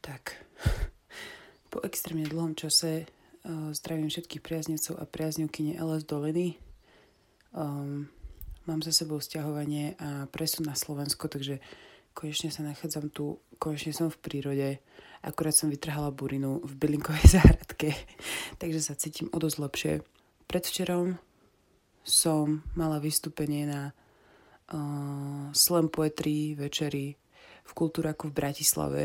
Tak, po extrémne dlhom čase uh, zdravím všetkých priaznivcov a priaznivkyne LS Doliny. Um, mám za sebou stiahovanie a presun na Slovensko, takže konečne sa nachádzam tu, konečne som v prírode. Akurát som vytrhala burinu v bylinkovej záhradke, takže sa cítim o dosť lepšie. Predvčerom som mala vystúpenie na uh, slam poetry večeri v Kultúraku v Bratislave.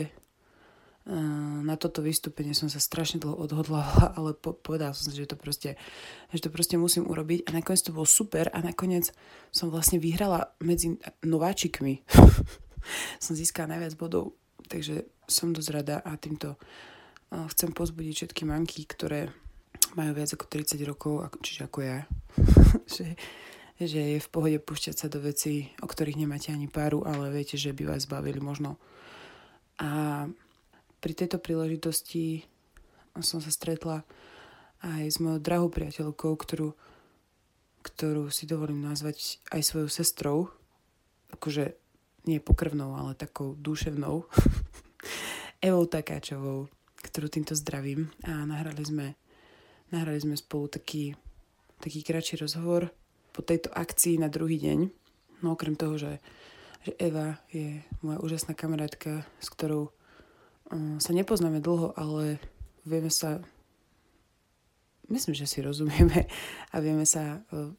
Uh, na toto vystúpenie som sa strašne dlho odhodlávala, ale po- povedala som si, že to, proste, že to proste musím urobiť a nakoniec to bolo super a nakoniec som vlastne vyhrala medzi nováčikmi. som získala najviac bodov, takže som dosť rada a týmto chcem pozbudiť všetky manky, ktoré majú viac ako 30 rokov, čiže ako ja, že že je v pohode púšťať sa do vecí, o ktorých nemáte ani páru, ale viete, že by vás bavili možno. A pri tejto príležitosti som sa stretla aj s mojou drahou priateľkou, ktorú, ktorú si dovolím nazvať aj svojou sestrou, akože nie pokrvnou, ale takou duševnou, Evou Takáčovou, ktorú týmto zdravím. A nahrali sme, nahrali sme spolu taký, taký kratší rozhovor, po tejto akcii na druhý deň. No okrem toho, že, že Eva je moja úžasná kamarátka, s ktorou um, sa nepoznáme dlho, ale vieme sa myslím, že si rozumieme a vieme sa uh,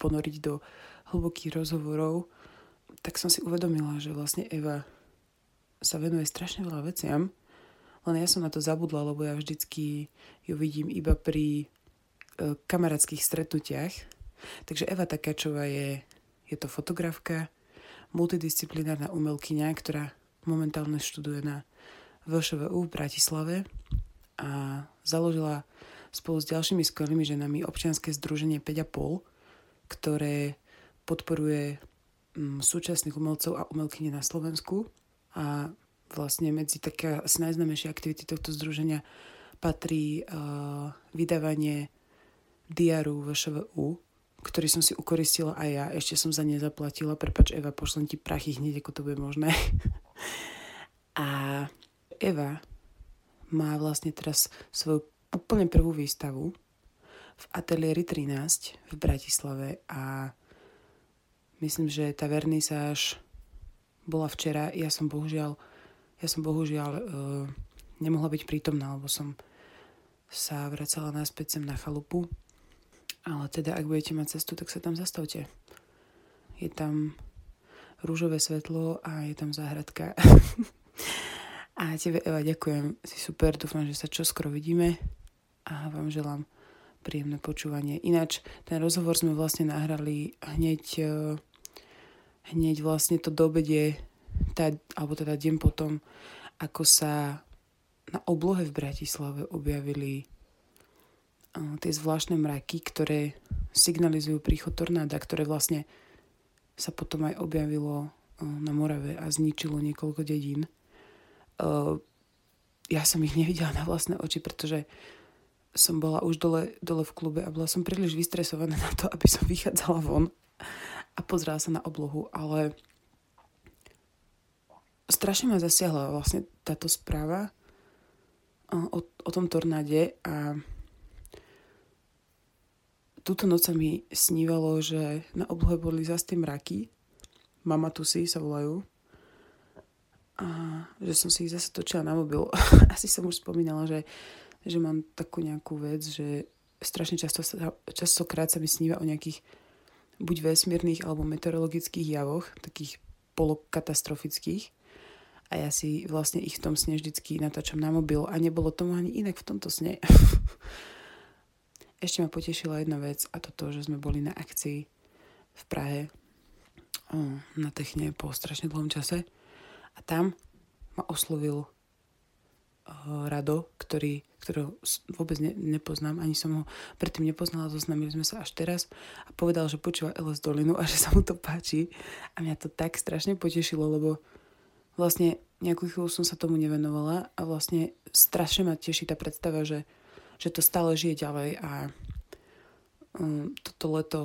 ponoriť do hlbokých rozhovorov, tak som si uvedomila, že vlastne Eva sa venuje strašne veľa veciam, len ja som na to zabudla, lebo ja vždycky ju vidím iba pri E, kamarátskych stretnutiach. Takže Eva Takáčová je, je to fotografka, multidisciplinárna umelkyňa, ktorá momentálne študuje na VŠVU v Bratislave a založila spolu s ďalšími skvelými ženami občianske združenie 5,5, ktoré podporuje súčasných umelcov a umelkyne na Slovensku a vlastne medzi také najznamejšie aktivity tohto združenia patrí uh, vydávanie diaru VŠVU, ktorý som si ukoristila aj ja. Ešte som za ne zaplatila. Prepač, Eva, pošlem ti prachy hneď, ako to bude možné. A Eva má vlastne teraz svoju úplne prvú výstavu v ateliéri 13 v Bratislave a myslím, že tá vernisáž bola včera. Ja som bohužiaľ, ja som bohužiaľ uh, nemohla byť prítomná, lebo som sa vracala naspäť sem na chalupu ale teda, ak budete mať cestu, tak sa tam zastavte. Je tam rúžové svetlo a je tam záhradka. a tebe, Eva, ďakujem. Si super, dúfam, že sa čoskoro vidíme a vám želám príjemné počúvanie. Ináč, ten rozhovor sme vlastne nahrali hneď, e, hneď vlastne to dobedie, tá, alebo teda deň potom, ako sa na oblohe v Bratislave objavili tie zvláštne mraky, ktoré signalizujú príchod tornáda, ktoré vlastne sa potom aj objavilo na Morave a zničilo niekoľko dedín. Ja som ich nevidela na vlastné oči, pretože som bola už dole, dole v klube a bola som príliš vystresovaná na to, aby som vychádzala von a pozrela sa na oblohu, ale strašne ma zasiahla vlastne táto správa o, o tom tornáde a túto noc sa mi snívalo, že na oblohe boli zase tie mraky. Mamatusy sa volajú. A že som si ich zase točila na mobil. Asi som už spomínala, že, že mám takú nejakú vec, že strašne často sa, častokrát sa mi sníva o nejakých buď vesmírnych alebo meteorologických javoch, takých polokatastrofických. A ja si vlastne ich v tom sne vždycky natáčam na mobil a nebolo tomu ani inak v tomto sne. Ešte ma potešila jedna vec a to to, že sme boli na akcii v Prahe o, na Techne po strašne dlhom čase a tam ma oslovil Rado, ktorý, ktorého vôbec ne, nepoznám, ani som ho predtým nepoznala, zoznamili sme sa až teraz a povedal, že počúva LS Dolinu a že sa mu to páči. A mňa to tak strašne potešilo, lebo vlastne nejakú chvíľu som sa tomu nevenovala a vlastne strašne ma teší tá predstava, že, že to stále žije ďalej a um, toto leto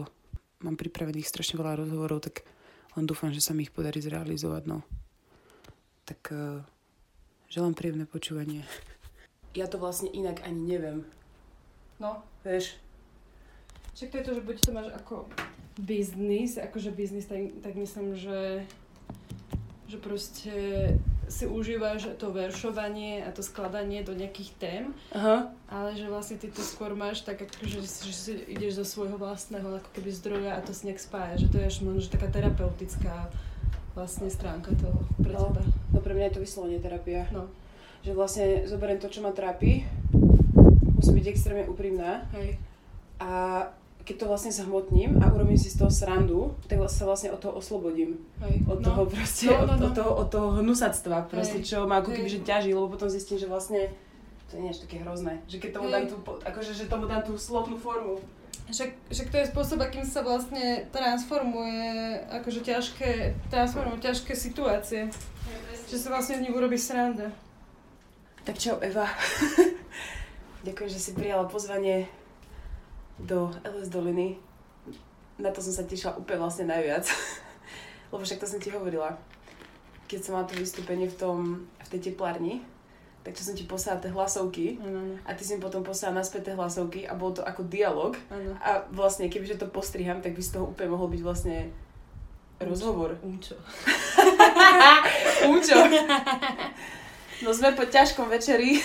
mám pripravených strašne veľa rozhovorov, tak len dúfam, že sa mi ich podarí zrealizovať. No. Tak uh, Želám príjemné počúvanie. Ja to vlastne inak ani neviem. No. Vieš? Však to je to, že buď to máš ako biznis, akože biznis, tak, tak myslím, že, že proste si užívaš to veršovanie a to skladanie do nejakých tém, Aha. ale že vlastne ty to skôr máš tak, akože, že, si ideš zo svojho vlastného ako keby zdroja a to si nejak spája, že to je až možno že taká terapeutická vlastne stránka toho pre no, teba. Pre mňa je to vyslovene terapia. No. Že vlastne zoberiem to, čo ma trápi, musím byť extrémne úprimná. Hej. A keď to vlastne zhmotním a urobím si z toho srandu, tak sa vlastne od toho oslobodím. Hej. Od no. toho proste, no, no, od, no. od, toho, od toho hnusactva proste, Hej. čo ma ako keby že ťaží, lebo potom zistím, že vlastne to nie je také hrozné. Že keď tomu Hej. dám tú, akože, že tomu dám tú slovnú formu. Však, však to je spôsob, akým sa vlastne transformuje akože ťažké, transformujú ťažké situácie. Že sa vlastne z nich urobí sranda. Tak čau Eva. Ďakujem, že si prijala pozvanie do LS Doliny. Na to som sa tešila úplne vlastne najviac. Lebo však to som ti hovorila. Keď som mala to vystúpenie v, tom, v tej teplárni, tak čo som ti poslala tie hlasovky áno. a ty si mi potom poslala naspäť tie hlasovky a bolo to ako dialog. áno. A vlastne, kebyže to postriham, tak by z toho úplne mohol byť vlastne rozhovor. Umčo. Účo. No sme po ťažkom večeri.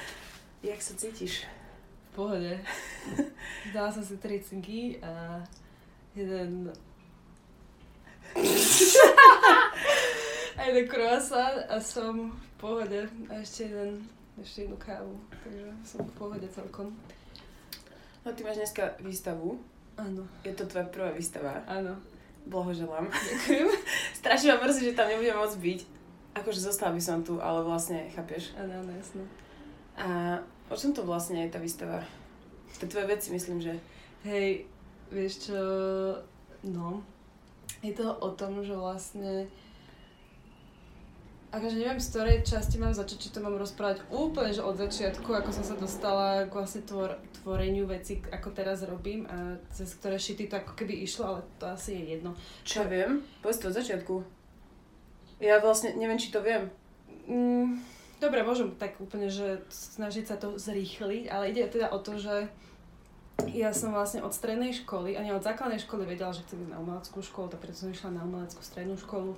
Jak sa cítiš? V pohode. Dala som si tri cinky a jeden... a jeden croissant a som v pohode. A ešte jeden, ešte jednu kávu. Takže som v pohode celkom. No ty máš dneska výstavu. Áno, Je to tvoja prvá výstava. áno. Blahoželám. Ďakujem. Strašne ma mrzí, že tam nebudem môcť byť. Akože zostala by som tu, ale vlastne, chápeš? Áno, áno, jasno. A o čom to vlastne je tá výstava? Tie tvoje veci, myslím, že... Hej, vieš čo, no, je to o tom, že vlastne akože neviem, z ktorej časti mám začať, či to mám rozprávať úplne, že od začiatku, ako som sa dostala k vlastne tvor, tvoreniu veci, ako teraz robím a cez ktoré šity to ako keby išlo, ale to asi je jedno. Čo ja viem? Povedz to od začiatku. Ja vlastne neviem, či to viem. Mm, dobre, môžem tak úplne, že snažiť sa to zrýchliť, ale ide teda o to, že ja som vlastne od strednej školy, ani od základnej školy vedela, že chcem ísť na umeleckú školu, tak preto som išla na umeleckú strednú školu.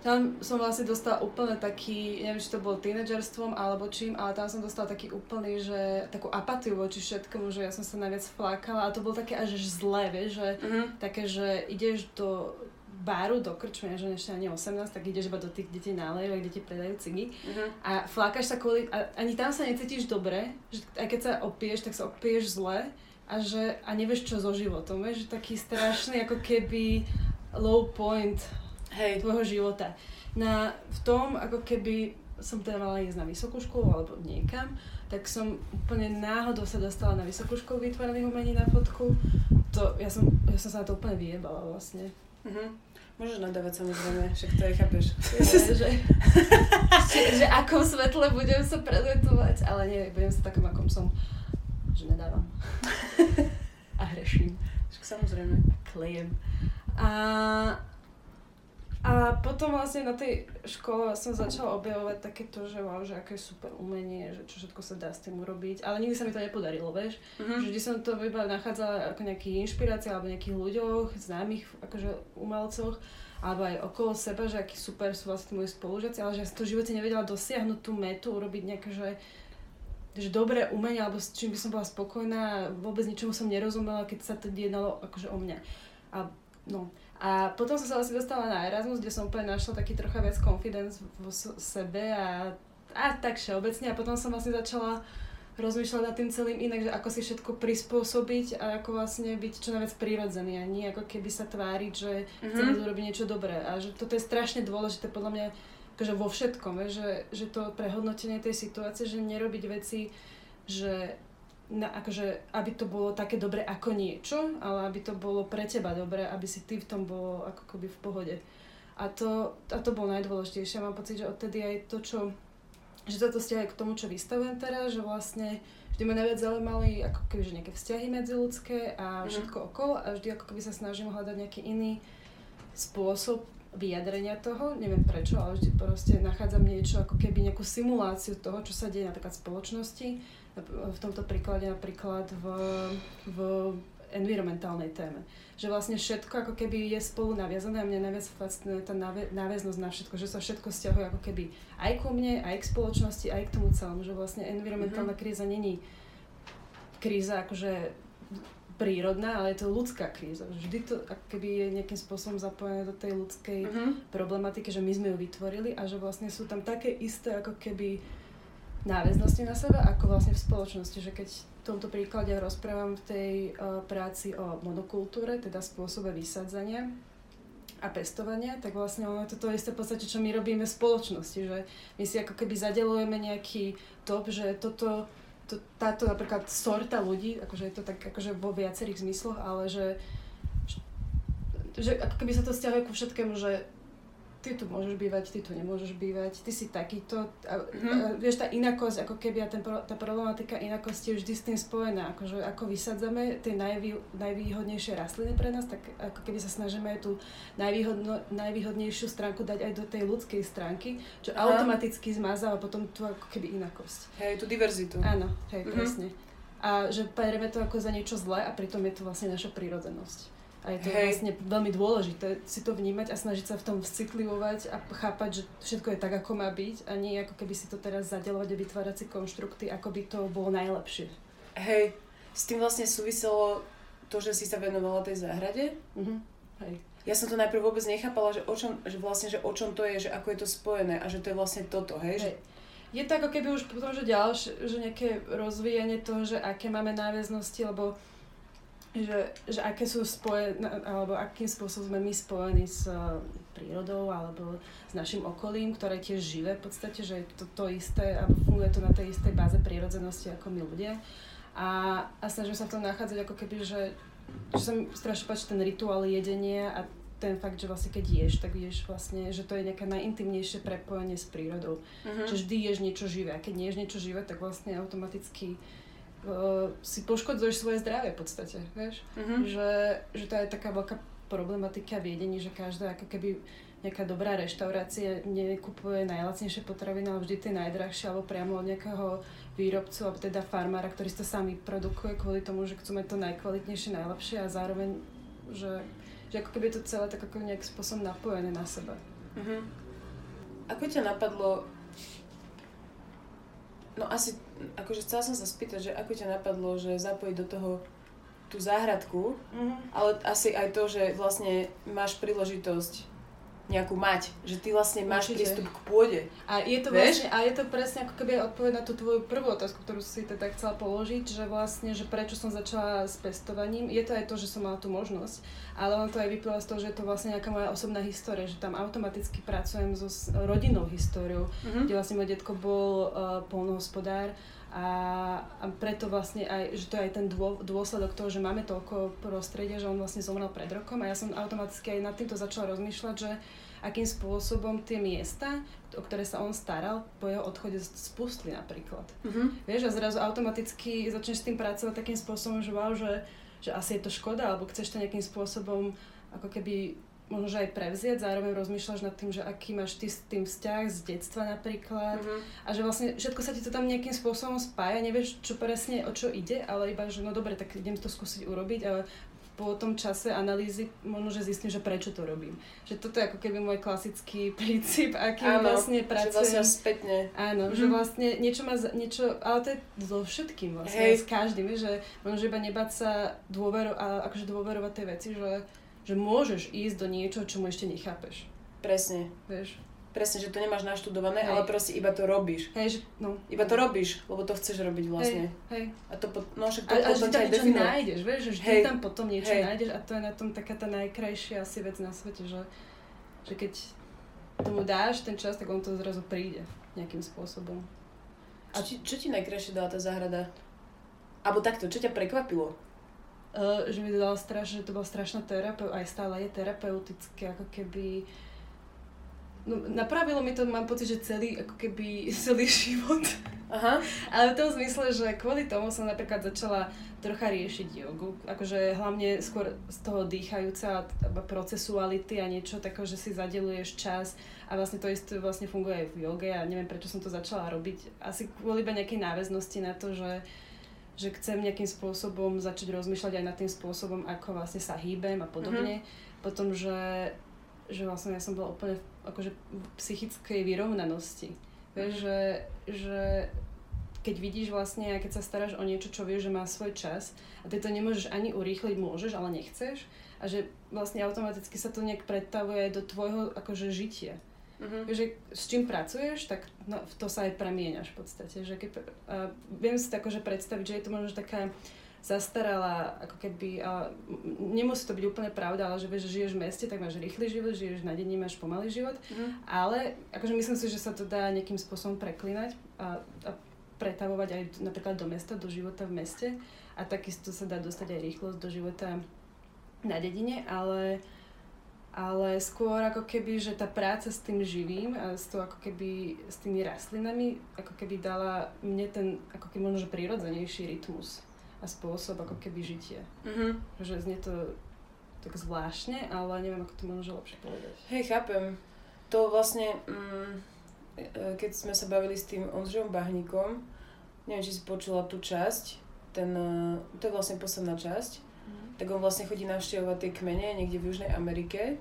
Tam som vlastne dostala úplne taký, neviem, či to bolo tínedžerstvom alebo čím, ale tam som dostala taký úplný, že takú apatiu voči všetkomu, že ja som sa najviac flákala a to bolo také až zlé, vieš, že Mhm. také, že ideš do baru, do krčmy, že ešte ani 18, tak ideš iba do tých, kde ti nálejú kde ti predajú cigy Mhm. a flákaš sa kvôli, a ani tam sa necítiš dobre, že aj keď sa opiješ, tak sa opiješ zle a že a nevieš čo so životom, vieš, že taký strašný ako keby low point Hej. tvojho života. Na, v tom, ako keby som teda mala ísť na vysokú školu alebo niekam, tak som úplne náhodou sa dostala na vysokú školu výtvarných umení na fotku. To, ja, som, ja som sa na to úplne vyjebala vlastne. Mhm. Môžeš nadávať samozrejme, však to je, chápeš. že, že, že, že akom svetle budem sa prezentovať, ale nie, budem sa takom, akom som, že nedávam. A hreším. Však samozrejme. Klejem. A, a potom vlastne na tej škole som začala objavovať takéto, že wow, že aké super umenie, že čo všetko sa dá s tým urobiť, ale nikdy sa mi to nepodarilo, vieš. Mhm. Že vždy som to iba nachádzala ako nejaký inšpirácie alebo nejakých ľuďoch, známych akože umelcoch, alebo aj okolo seba, že akí super sú vlastne moji spolužiaci, ale že ja som to v živote nevedela dosiahnuť tú metu, urobiť nejaké, že že dobré umenie, alebo s čím by som bola spokojná, vôbec ničomu som nerozumela, keď sa to jednalo akože o mňa. A, no. A potom som sa vlastne dostala na Erasmus, kde som úplne našla taký trocha viac confidence s- sebe a, a tak všeobecne. A potom som vlastne začala rozmýšľať nad tým celým inak, že ako si všetko prispôsobiť a ako vlastne byť čo najviac prirodzený a nie ako keby sa tváriť, že Mhm. chceme urobiť niečo dobré. A že toto je strašne dôležité podľa mňa akože vo všetkom, že, že to prehodnotenie tej situácie, že nerobiť veci, že na, akože, aby to bolo také dobre ako niečo, ale aby to bolo pre teba dobre, aby si ty v tom bolo ako keby v pohode. A to, a to bolo najdôležitejšie. Mám pocit, že odtedy aj to, čo že sa to vzťahuje k tomu, čo vystavujem teraz, že vlastne vždy ma najviac zaujímali ako keby, že nejaké vzťahy medziludské a mhm. všetko mm. okolo a vždy ako keby sa snažím hľadať nejaký iný spôsob vyjadrenia toho, neviem prečo, ale vždy proste nachádzam niečo, ako keby nejakú simuláciu toho, čo sa deje napríklad v spoločnosti, v tomto príklade napríklad v, v environmentálnej téme. Že vlastne všetko ako keby je spolu naviazané a mne najviac fascinuje tá náväznosť na všetko, že sa všetko stiahuje ako keby aj ku mne, aj k spoločnosti, aj k tomu celému, že vlastne environmentálna mm-hmm. kríza není kríza akože prírodná, ale je to ľudská kríza. Vždy to ako keby je nejakým spôsobom zapojené do tej ľudskej uh-huh. problematiky, že my sme ju vytvorili a že vlastne sú tam také isté ako keby náväznosti na seba, ako vlastne v spoločnosti, že keď v tomto príklade rozprávam v tej uh, práci o monokultúre, teda spôsobe vysadzania a pestovania, tak vlastne ono je to to isté v podstate, čo my robíme v spoločnosti, že my si ako keby zadelujeme nejaký top, že toto to, táto napríklad sorta ľudí, akože je to tak akože vo viacerých zmysloch, ale že, že ako keby sa to stiahuje ku všetkému, že ty tu môžeš bývať, ty tu nemôžeš bývať, ty si takýto. A, mm-hmm. a, vieš, tá inakosť, ako keby a ten, tá problematika inakosti je vždy s tým spojená. Akože ako vysadzame tie najvý, najvýhodnejšie rastliny pre nás, tak ako keby sa snažíme aj tú najvýhodno, najvýhodnejšiu stránku dať aj do tej ľudskej stránky, čo Aha. automaticky zmazáva potom tú ako keby inakosť. Hej, tú diverzitu. Áno, hej, mm-hmm. presne. A že bereme to ako za niečo zlé a pritom je to vlastne naša prírodzenosť. A je to Hej. vlastne veľmi dôležité si to vnímať a snažiť sa v tom citlivovať a chápať, že všetko je tak, ako má byť a nie ako keby si to teraz zadelovať a vytvárať si konštrukty, ako by to bolo najlepšie. Hej, s tým vlastne súviselo to, že si sa venovala tej záhrade. Uh-huh. Hej. Ja som to najprv vôbec nechápala, že o čom, že vlastne, že o čom to je, že ako je to spojené a že to je vlastne toto, hej? hej. Že... Je to ako keby už potom, že ďalšie, že nejaké rozvíjanie toho, že aké máme náväznosti, lebo že, že aké sú spojené, alebo akým spôsobom sme my spojení s uh, prírodou alebo s našim okolím, ktoré tiež živé v podstate, že je to to isté a funguje to na tej istej báze prírodzenosti ako my ľudia. A, a snažím sa v tom nachádzať ako keby, že, že sa mi strašne páči ten rituál jedenia a ten fakt, že vlastne keď ješ, tak ješ vlastne, že to je nejaké najintimnejšie prepojenie s prírodou. Uh-huh. Že vždy ješ niečo živé a keď nie ješ niečo živé, tak vlastne automaticky uh, si poškodzuješ svoje zdravie v podstate, vieš? Uh-huh. Že, že to je taká veľká problematika v jedení, že každá ako keby nejaká dobrá reštaurácia nekupuje najlacnejšie potraviny, ale vždy tie najdrahšie, alebo priamo od nejakého výrobcu, alebo teda farmára, ktorý to sami produkuje kvôli tomu, že chcú mať to najkvalitnejšie, najlepšie a zároveň, že, že ako keby je to celé tak ako nejak spôsob napojené na seba. Uh-huh. Ako ťa napadlo No asi, akože chcela som sa spýtať, že ako ťa napadlo, že zapojiť do toho tú záhradku, mm-hmm. ale asi aj to, že vlastne máš príležitosť nejakú mať, že ty vlastne máš Určite. prístup k pôde. A je to Vieš? vlastne, a je to presne ako keby odpoveď na tú tvoju prvú otázku, ktorú si teda chcela položiť, že vlastne, že prečo som začala s pestovaním, je to aj to, že som mala tú možnosť, ale ono to aj vyplýva z toho, že je to vlastne nejaká moja osobná história, že tam automaticky pracujem so rodinnou históriou, mm-hmm. kde vlastne môj detko bol uh, polnohospodár a, a preto vlastne aj, že to je aj ten dô, dôsledok toho, že máme toľko prostredia, že on vlastne zomrel pred rokom a ja som automaticky aj nad týmto začala rozmýšľať, že akým spôsobom tie miesta, o ktoré sa on staral, po jeho odchode spustli napríklad. Mm-hmm. Vieš, a zrazu automaticky začneš s tým pracovať takým spôsobom, že wow, že, že asi je to škoda, alebo chceš to nejakým spôsobom ako keby možno, že aj prevziať, zároveň rozmýšľaš nad tým, že aký máš ty s tým vzťah z detstva napríklad mm-hmm. a že vlastne všetko sa ti to tam nejakým spôsobom spája, nevieš čo presne o čo ide, ale iba, že no dobre, tak idem to skúsiť urobiť a po tom čase analýzy možno, že zistím, že prečo to robím. Že toto je ako keby môj klasický princíp, akým Áno, vlastne pracujem. Že vlastne spätne. Áno, mm-hmm. že vlastne niečo má, niečo, ale to je so všetkým vlastne, Hej. s každým, že možno, že iba nebať sa dôvero, a akože dôverovať tie veci, že že môžeš ísť do niečo, čo mu ešte nechápeš. Presne. Vieš? Presne, že to nemáš naštudované, hej. ale proste iba to robíš. Hej, že, no. Iba to robíš, lebo to chceš robiť vlastne. Hej, hej. A to, po, no však to a, vždy tam niečo definuje. nájdeš, vieš, že vždy hej. tam potom niečo hej. nájdeš a to je na tom taká tá najkrajšia asi vec na svete, že, že keď tomu dáš ten čas, tak on to zrazu príde nejakým spôsobom. A čo, čo ti najkrajšie dala tá záhrada? Alebo takto, čo ťa prekvapilo? Uh, že mi dala strašne, že to bola strašná terapeutika, aj stále je terapeutické, ako keby No, napravilo mi to, mám pocit, že celý, ako keby, celý život. Aha. Ale v tom zmysle, že kvôli tomu som napríklad začala trocha riešiť jogu. Akože hlavne skôr z toho dýchajúca procesuality a niečo takého, že si zadeluješ čas a vlastne to isté vlastne funguje aj v joge a neviem prečo som to začala robiť. Asi kvôli iba nejakej náväznosti na to, že že chcem nejakým spôsobom začať rozmýšľať aj nad tým spôsobom, ako vlastne sa hýbem a podobne. Mm-hmm. Potom, že že vlastne ja som bola úplne akože v psychickej vyrovnanosti. Vieš, že, že keď vidíš vlastne, keď sa staráš o niečo, čo vieš, že má svoj čas a ty to nemôžeš ani urýchliť, môžeš, ale nechceš a že vlastne automaticky sa to nejak predstavuje aj do tvojho akože žitia. Uh-huh. Že s čím pracuješ, tak no, v to sa aj premieňaš v podstate. Že keď, uh, viem si to akože predstaviť, že je to možno taká zastarala, ako keby, a nemusí to byť úplne pravda, ale že vieš, že žiješ v meste, tak máš rýchly život, žiješ na dedine, máš pomalý život, mm. ale akože myslím si, že sa to dá nejakým spôsobom preklinať a, a pretavovať aj napríklad do mesta, do života v meste a takisto sa dá dostať aj rýchlosť do života na dedine, ale ale skôr ako keby, že tá práca s tým živým a s to ako keby s tými rastlinami ako keby dala mne ten ako keby možno prirodzenejší rytmus a spôsob ako keby žitie. Mm-hmm. Že znie to tak zvláštne, ale neviem, ako to možno lepšie povedať. Hej, chápem. To vlastne, mm, keď sme sa bavili s tým Ondřejom Bahníkom, neviem, či si počula tú časť, ten, e, to je vlastne posledná časť, mm. tak on vlastne chodí navštevovať tie kmene niekde v Južnej Amerike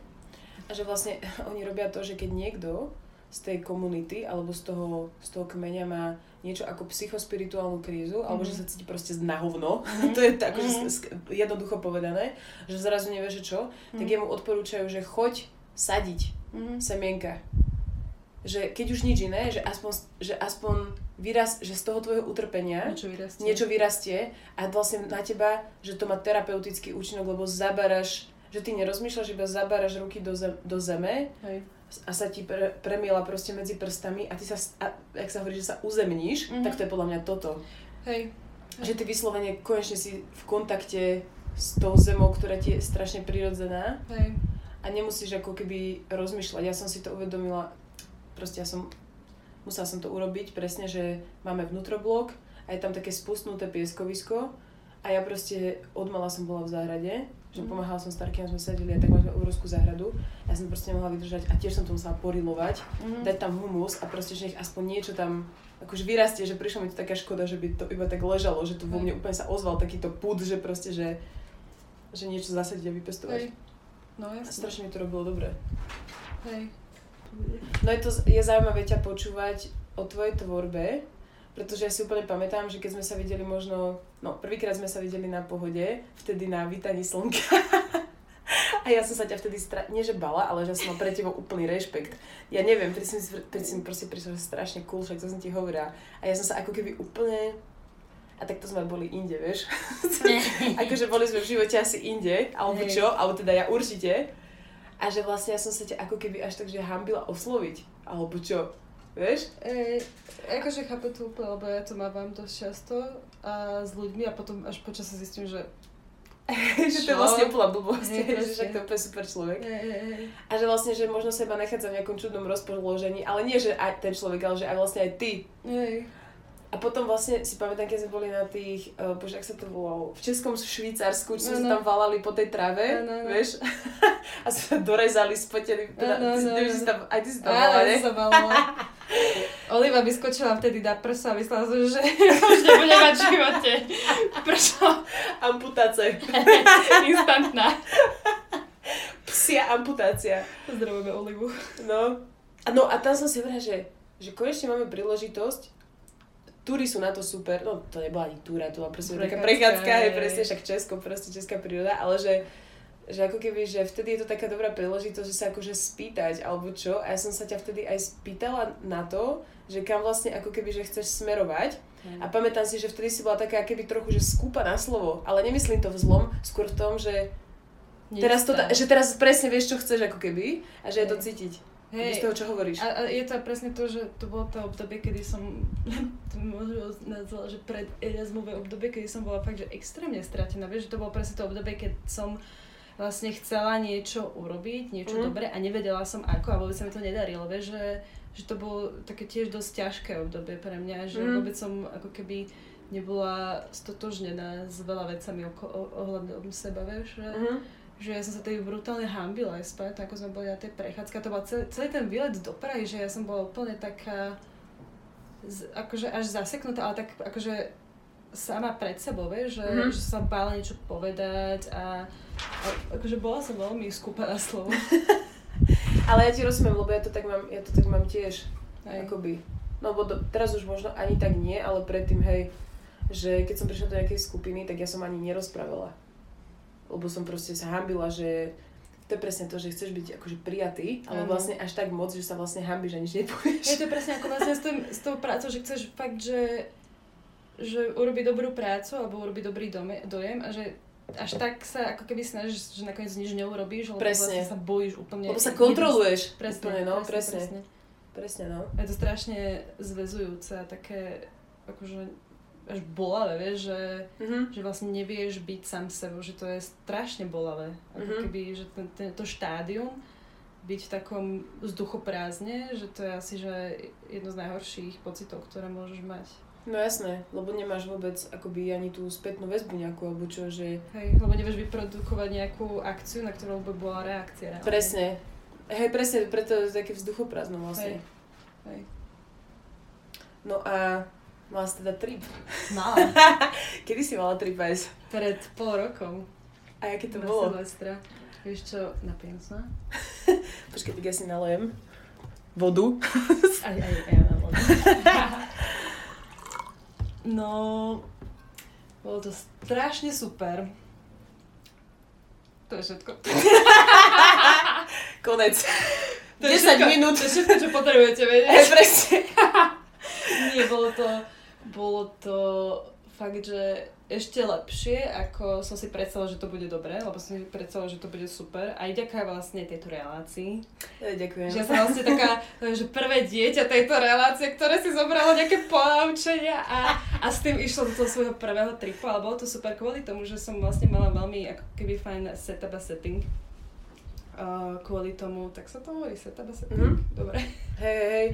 a že vlastne oni robia to, že keď niekto z tej komunity alebo z toho, z toho kmeňa má niečo ako psychospirituálnu krízu, mm-hmm. alebo že mhm. sa cíti proste na hovno, mm-hmm. to je tak, mm-hmm. jednoducho povedané, že zrazu nevie, že čo, mm-hmm. tak mhm. jemu odporúčajú, že choď sadiť mm-hmm. semienka. Že keď už nič iné, že aspoň, že aspoň vyraz, že z toho tvojho utrpenia niečo vyrastie. niečo vyrastie a vlastne na teba, že to má terapeutický účinok, lebo zabaraš, že ty nerozmýšľaš, iba zabaraš ruky do, zem, do zeme Hej a sa ti pre, premiela proste medzi prstami a ty sa, a, jak sa hovorí, že sa uzemníš, mm-hmm. tak to je podľa mňa toto. Hej. Že ty vyslovene konečne si v kontakte s tou zemou, ktorá ti je strašne prirodzená. Hej. A nemusíš ako keby rozmýšľať. Ja som si to uvedomila, proste ja som, musela som to urobiť presne, že máme vnútroblok a je tam také spustnuté pieskovisko a ja proste odmala som bola v záhrade že pomáhala som starkým, sme sedeli a tak mali obrovskú záhradu. Ja som proste nemohla vydržať a tiež som to musela porilovať, mm. dať tam humus a proste, že nech aspoň niečo tam akože vyrastie, že prišla mi to taká škoda, že by to iba tak ležalo, že tu vo mne úplne sa ozval takýto púd, že proste, že, že niečo zasadiť a vypestovať. Hej. No jasne. A strašne mi to robilo dobre. Hej. No je to, je zaujímavé ťa počúvať o tvojej tvorbe, pretože ja si úplne pamätám, že keď sme sa videli možno, no prvýkrát sme sa videli na pohode, vtedy na vítaní slnka. a ja som sa ťa vtedy, stra... nie že bala, ale že som mal pre teba úplný rešpekt. Ja neviem, vtedy som, proste prišla, že strašne cool, však to som ti hovorila. A ja som sa ako keby úplne a tak to sme boli inde, vieš. akože boli sme v živote asi inde, alebo čo, alebo teda ja určite. A že vlastne ja som sa ťa ako keby až tak, že hambila osloviť, alebo čo. Vieš? E, akože chápem to úplne, lebo ja to mávam dosť často a s ľuďmi a potom až počas sa zistím, že že to je vlastne úplná blbosť, hey, že však to je úplne super človek. Hey, hey. A že vlastne, že možno sa iba nachádza v nejakom čudnom rozpoložení, ale nie, že aj ten človek, ale že aj vlastne aj ty. Hey. A potom vlastne si pamätám, keď sme boli na tých, uh, bože, ak sa to volalo, v Českom Švýcarsku, čo sme sa tam valali po tej trave, no, no. vieš? a sme dorezali, spoteli, teda, no, no, ty, no, no. tam, aj ty si tam bola, ne? som Oliva vyskočila vtedy na prsa a myslela som, že už nebude mať v živote. Prečo? Amputácia. Instantná. Psia amputácia. Pozdravujeme Olivu. No. A no a tam som si hovorila, že, že konečne máme príležitosť túry sú na to super, no to nebola ani túra, to bola proste taká prechádzka, je presne však Česko, proste česká príroda, ale že, že ako keby, že vtedy je to taká dobrá príležitosť, že sa akože spýtať, alebo čo, a ja som sa ťa vtedy aj spýtala na to, že kam vlastne ako keby, že chceš smerovať, hmm. a pamätám si, že vtedy si bola taká keby trochu, že skúpa na slovo, ale nemyslím to v zlom, skôr v tom, že teraz, to, že teraz presne vieš, čo chceš ako keby, a že je to cítiť. Hej. Z toho, čo hovoríš. A, a je to presne to, že to bolo to obdobie, kedy som, to možno nazvala, že pred Erasmové obdobie, kedy som bola fakt, že extrémne stratená. Vieš, že to bolo presne to obdobie, keď som vlastne chcela niečo urobiť, niečo mm. dobré a nevedela som ako a vôbec sa mi to nedarilo. Vieš, že, že to bolo také tiež dosť ťažké obdobie pre mňa, že mm. vôbec som ako keby nebola stotožnená s veľa vecami ohľadom seba, vieš, že, mm že ja som sa tedy brutálne hambila aj spať, ako sme boli na tej prechádzke. To bol celý, celý ten výlet do Prahy, že ja som bola úplne taká, z, akože až zaseknutá, ale tak akože sama pred sebou, vieš, že, mm-hmm. že som bála niečo povedať a, a akože bola som veľmi skúpaná slovo. ale ja ti rozumiem, lebo ja to tak mám, ja to tak mám tiež, Hej. akoby. No bo do, teraz už možno ani tak nie, ale predtým, hej, že keď som prišla do nejakej skupiny, tak ja som ani nerozprávala lebo som proste sa hambila, že to je presne to, že chceš byť akože prijatý, ale ano. vlastne až tak moc, že sa vlastne hambíš a nič nepovieš. Je to presne ako vlastne s, tým, s tou prácou, že chceš fakt, že, že urobiť dobrú prácu alebo urobiť dobrý dome, dojem a že až tak sa ako keby snažíš, že nakoniec nič neurobíš, lebo presne. vlastne sa bojíš úplne. Lebo sa kontroluješ. Presne, úplne, no, presne, presne. presne. Presne, no. Je to strašne zväzujúce a také akože až bolavé, vieš, že, mm-hmm. že vlastne nevieš byť sám sebou, že to je strašne bolavé. Ako mm-hmm. keby, že ten, ten, to štádium byť v takom vzduchoprázdne, že to je asi že jedno z najhorších pocitov, ktoré môžeš mať. No jasné, lebo nemáš vôbec akoby ani tú spätnú väzbu nejakú, alebo čo, že... Hej, lebo nevieš vyprodukovať nejakú akciu, na ktorú by bola reakcia. Reálne. Presne. Hej, presne, preto je také vzduchoprázdno vlastne. Hej. Hej. No a Mala si teda trip? Mala. Kedy si mala trip aj? Pred pol rokom. A aké to na bolo? Silvestra. Vieš čo, napijem sa. Počkaj, tak ja si nalejem vodu. aj, aj, aj, ja vodu. no, bolo to strašne super. To je všetko. Konec. To 10 minút. To je všetko, čo potrebujete vedieť. Aj presne. Nie, bolo to bolo to fakt, že ešte lepšie, ako som si predstavila, že to bude dobré, lebo som si predstavila, že to bude super. Aj ďaká vlastne tejto relácii. Ja, ďakujem. Že som vlastne taká, že prvé dieťa tejto relácie, ktoré si zobralo nejaké ponaučenia a, a s tým išlo do toho svojho prvého tripu, ale bolo to super kvôli tomu, že som vlastne mala veľmi ako keby fajn setup a setting. Uh, kvôli tomu, tak sa to hovorí, setup a setting? Mm-hmm. Dobre. Hej, hej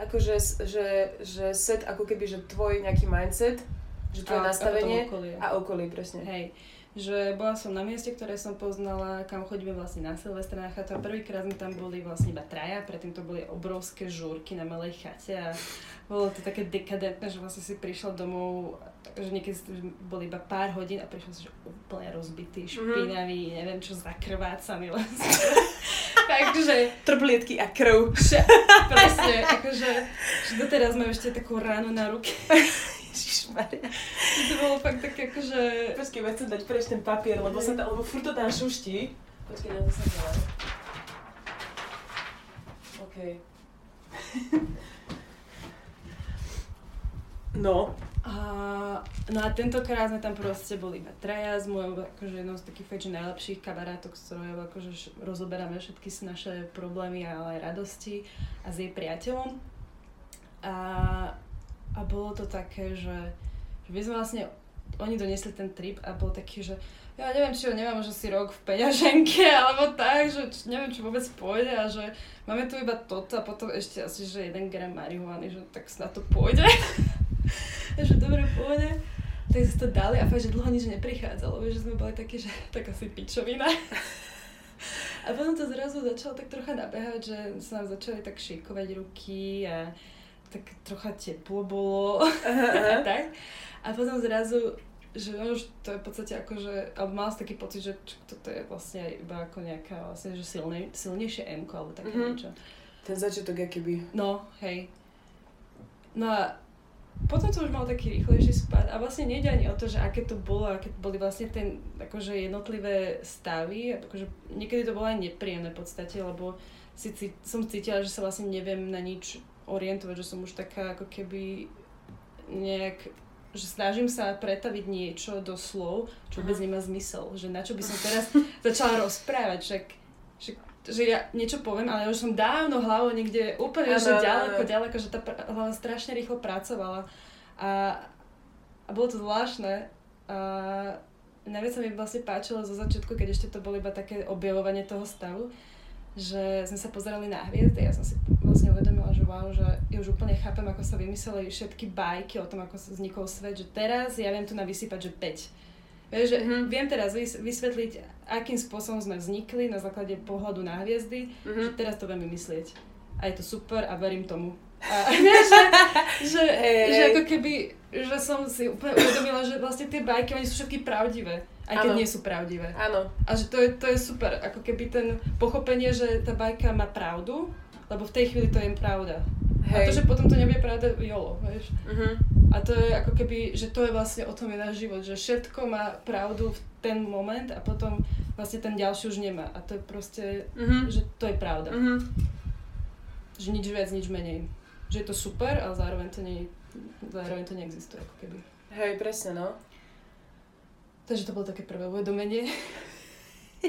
akože, že, že set ako keby, že tvoj nejaký mindset, že tvoje a, nastavenie a, okolie. a okolie, presne. Hej, že bola som na mieste, ktoré som poznala, kam chodíme vlastne na Silvestra na chatu a prvýkrát sme tam boli vlastne iba traja, predtým to boli obrovské žúrky na malej chate a bolo to také dekadentné, že vlastne si prišla domov, že niekedy boli iba pár hodín a prišiel si že úplne rozbitý, mhm. špinavý, neviem čo, zakrvácaný vlastne. Takže... Trblietky a krv. Že, presne, akože, že doteraz mám ešte takú ránu na ruke. Ježišmaria. To bolo fakt také akože... Počkej, ja chcem dať preč ten papier, lebo sa tam, lebo furt to tam šuští. Počkej, na to sa dá. OK. no. A, no a tentokrát sme tam proste boli iba traja s mojou akože jednou z takých fakt, najlepších kamarátov, s ktorou akože rozoberáme všetky naše problémy, ale aj radosti a s jej priateľom. A a bolo to také, že, že my sme vlastne, oni doniesli ten trip a bol taký, že ja neviem, či ho nemám že si rok v peňaženke, alebo tak, že či, neviem, či vôbec pôjde a že máme tu iba toto a potom ešte asi, že jeden gram marihuany, že tak na to pôjde. že dobre pôjde. Tak sme to dali a fakt, že dlho nič neprichádzalo, že sme boli takí, že tak asi pičovina. A potom to zrazu začalo tak trocha nabehať, že sa nám začali tak šikovať ruky a tak trocha teplo bolo a tak. A potom zrazu, že už to je v podstate ako, že, alebo mal taký pocit, že toto je vlastne iba ako nejaká vlastne, že silnej, silnejšie M alebo také mm-hmm. niečo. Ten začiatok keby. No, hej. No a potom to už mal taký rýchlejší spad a vlastne nejde ani o to, že aké to bolo, aké boli vlastne ten, akože jednotlivé stavy, akože niekedy to bolo aj nepríjemné v podstate, lebo si, som cítila, že sa vlastne neviem na nič orientovať, že som už taká ako keby nejak že snažím sa pretaviť niečo do slov, čo vôbec nemá zmysel. Že na čo by som teraz začala rozprávať, však, však že ja niečo poviem, ale už som dávno hlavou niekde úplne, ano, že ďaleko, ano. ďaleko, že tá hlava strašne rýchlo pracovala. A, a bolo to zvláštne. A najviac sa mi vlastne páčilo zo začiatku, keď ešte to bolo iba také objavovanie toho stavu, že sme sa pozerali na hviezdy ja som si vlastne uvedomila, že wow, že ja už úplne chápem, ako sa vymysleli všetky bajky o tom, ako sa vznikol svet, že teraz ja viem tu na vysypať, že 5 Vieš, že mm-hmm. viem teraz vysvetliť, akým spôsobom sme vznikli na základe pohľadu na hviezdy, mm-hmm. že teraz to viem vymyslieť. A je to super a verím tomu. A, že, že, hey, že ako keby, že som si úplne uvedomila, že vlastne tie bajky, oni sú všetky pravdivé. Aj keď ano. nie sú pravdivé. Áno. A že to je, to je super. Ako keby ten pochopenie, že tá bajka má pravdu, lebo v tej chvíli to je pravda. Hej. A to, že potom to nebude pravda, jolo, vieš. Uh-huh. A to je ako keby, že to je vlastne o tom je náš život, že všetko má pravdu v ten moment a potom vlastne ten ďalší už nemá. A to je proste, uh-huh. že to je pravda. Uh-huh. Že nič viac, nič menej. Že je to super, ale zároveň to, nie, zároveň to neexistuje, ako keby. Hej, presne, no. Takže to bolo také prvé uvedomenie.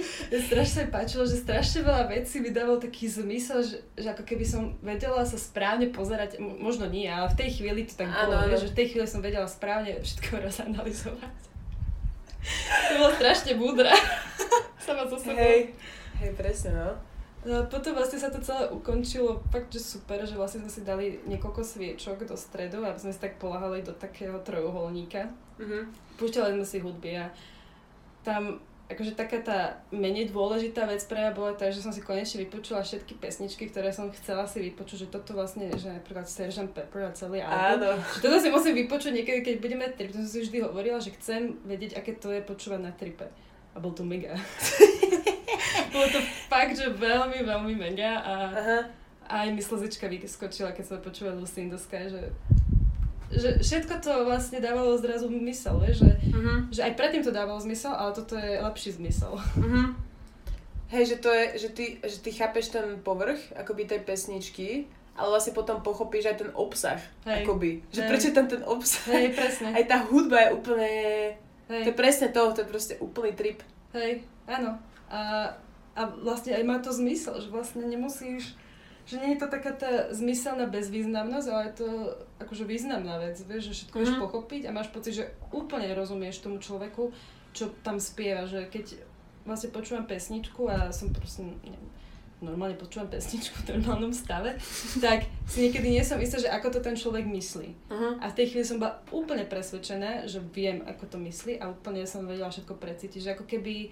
strašne páčilo, že strašne veľa vecí mi dával taký zmysel, že, že ako keby som vedela sa správne pozerať, možno nie, ale v tej chvíli to tak bolo, ano. že v tej chvíli som vedela správne všetko rozanalizovať. to bolo strašne múdre. Sama so sebou. Hej, hej, presne, no. No potom vlastne sa to celé ukončilo fakt, že super, že vlastne sme si dali niekoľko sviečok do stredu, aby sme si tak polahali do takého trojuholníka. Uh-huh. Púšťali sme si hudby a tam akože taká tá menej dôležitá vec pre mňa bola tá, že som si konečne vypočula všetky pesničky, ktoré som chcela si vypočuť, že toto vlastne, že napríklad Sgt. Pepper a celý album. Áno. Že toto si musím vypočuť niekedy, keď budeme trip. To som si vždy hovorila, že chcem vedieť, aké to je počúvať na tripe. A bol to mega. bolo to fakt, že veľmi, veľmi mega a Aha. aj mi slzička vyskočila, keď som počúvala Lucy in the Sky, že že všetko to vlastne dávalo zrazu zmysel, vieš, že, uh-huh. že aj predtým to dávalo zmysel, ale toto je lepší zmysel. Uh-huh. Hej, že to je, že ty, že ty chápeš ten povrch, akoby tej pesničky, ale vlastne potom pochopíš aj ten obsah, Hej. akoby. Že Hej. prečo tam ten obsah. Hej, presne. Aj tá hudba je úplne, Hej. to je presne to, to je proste úplný trip. Hej, áno. A, a vlastne aj má to zmysel, že vlastne nemusíš že nie je to taká tá zmyselná bezvýznamnosť, ale je to akože významná vec, vieš, že všetko vieš mhm. pochopiť a máš pocit, že úplne rozumieš tomu človeku, čo tam spieva, že keď vlastne počúvam pesničku a som proste, neviem, normálne počúvam pesničku v normálnom stave, tak si niekedy nie som istá, že ako to ten človek myslí. Uh-huh. A v tej chvíli som bola úplne presvedčená, že viem, ako to myslí a úplne som vedela všetko precítiť, že ako keby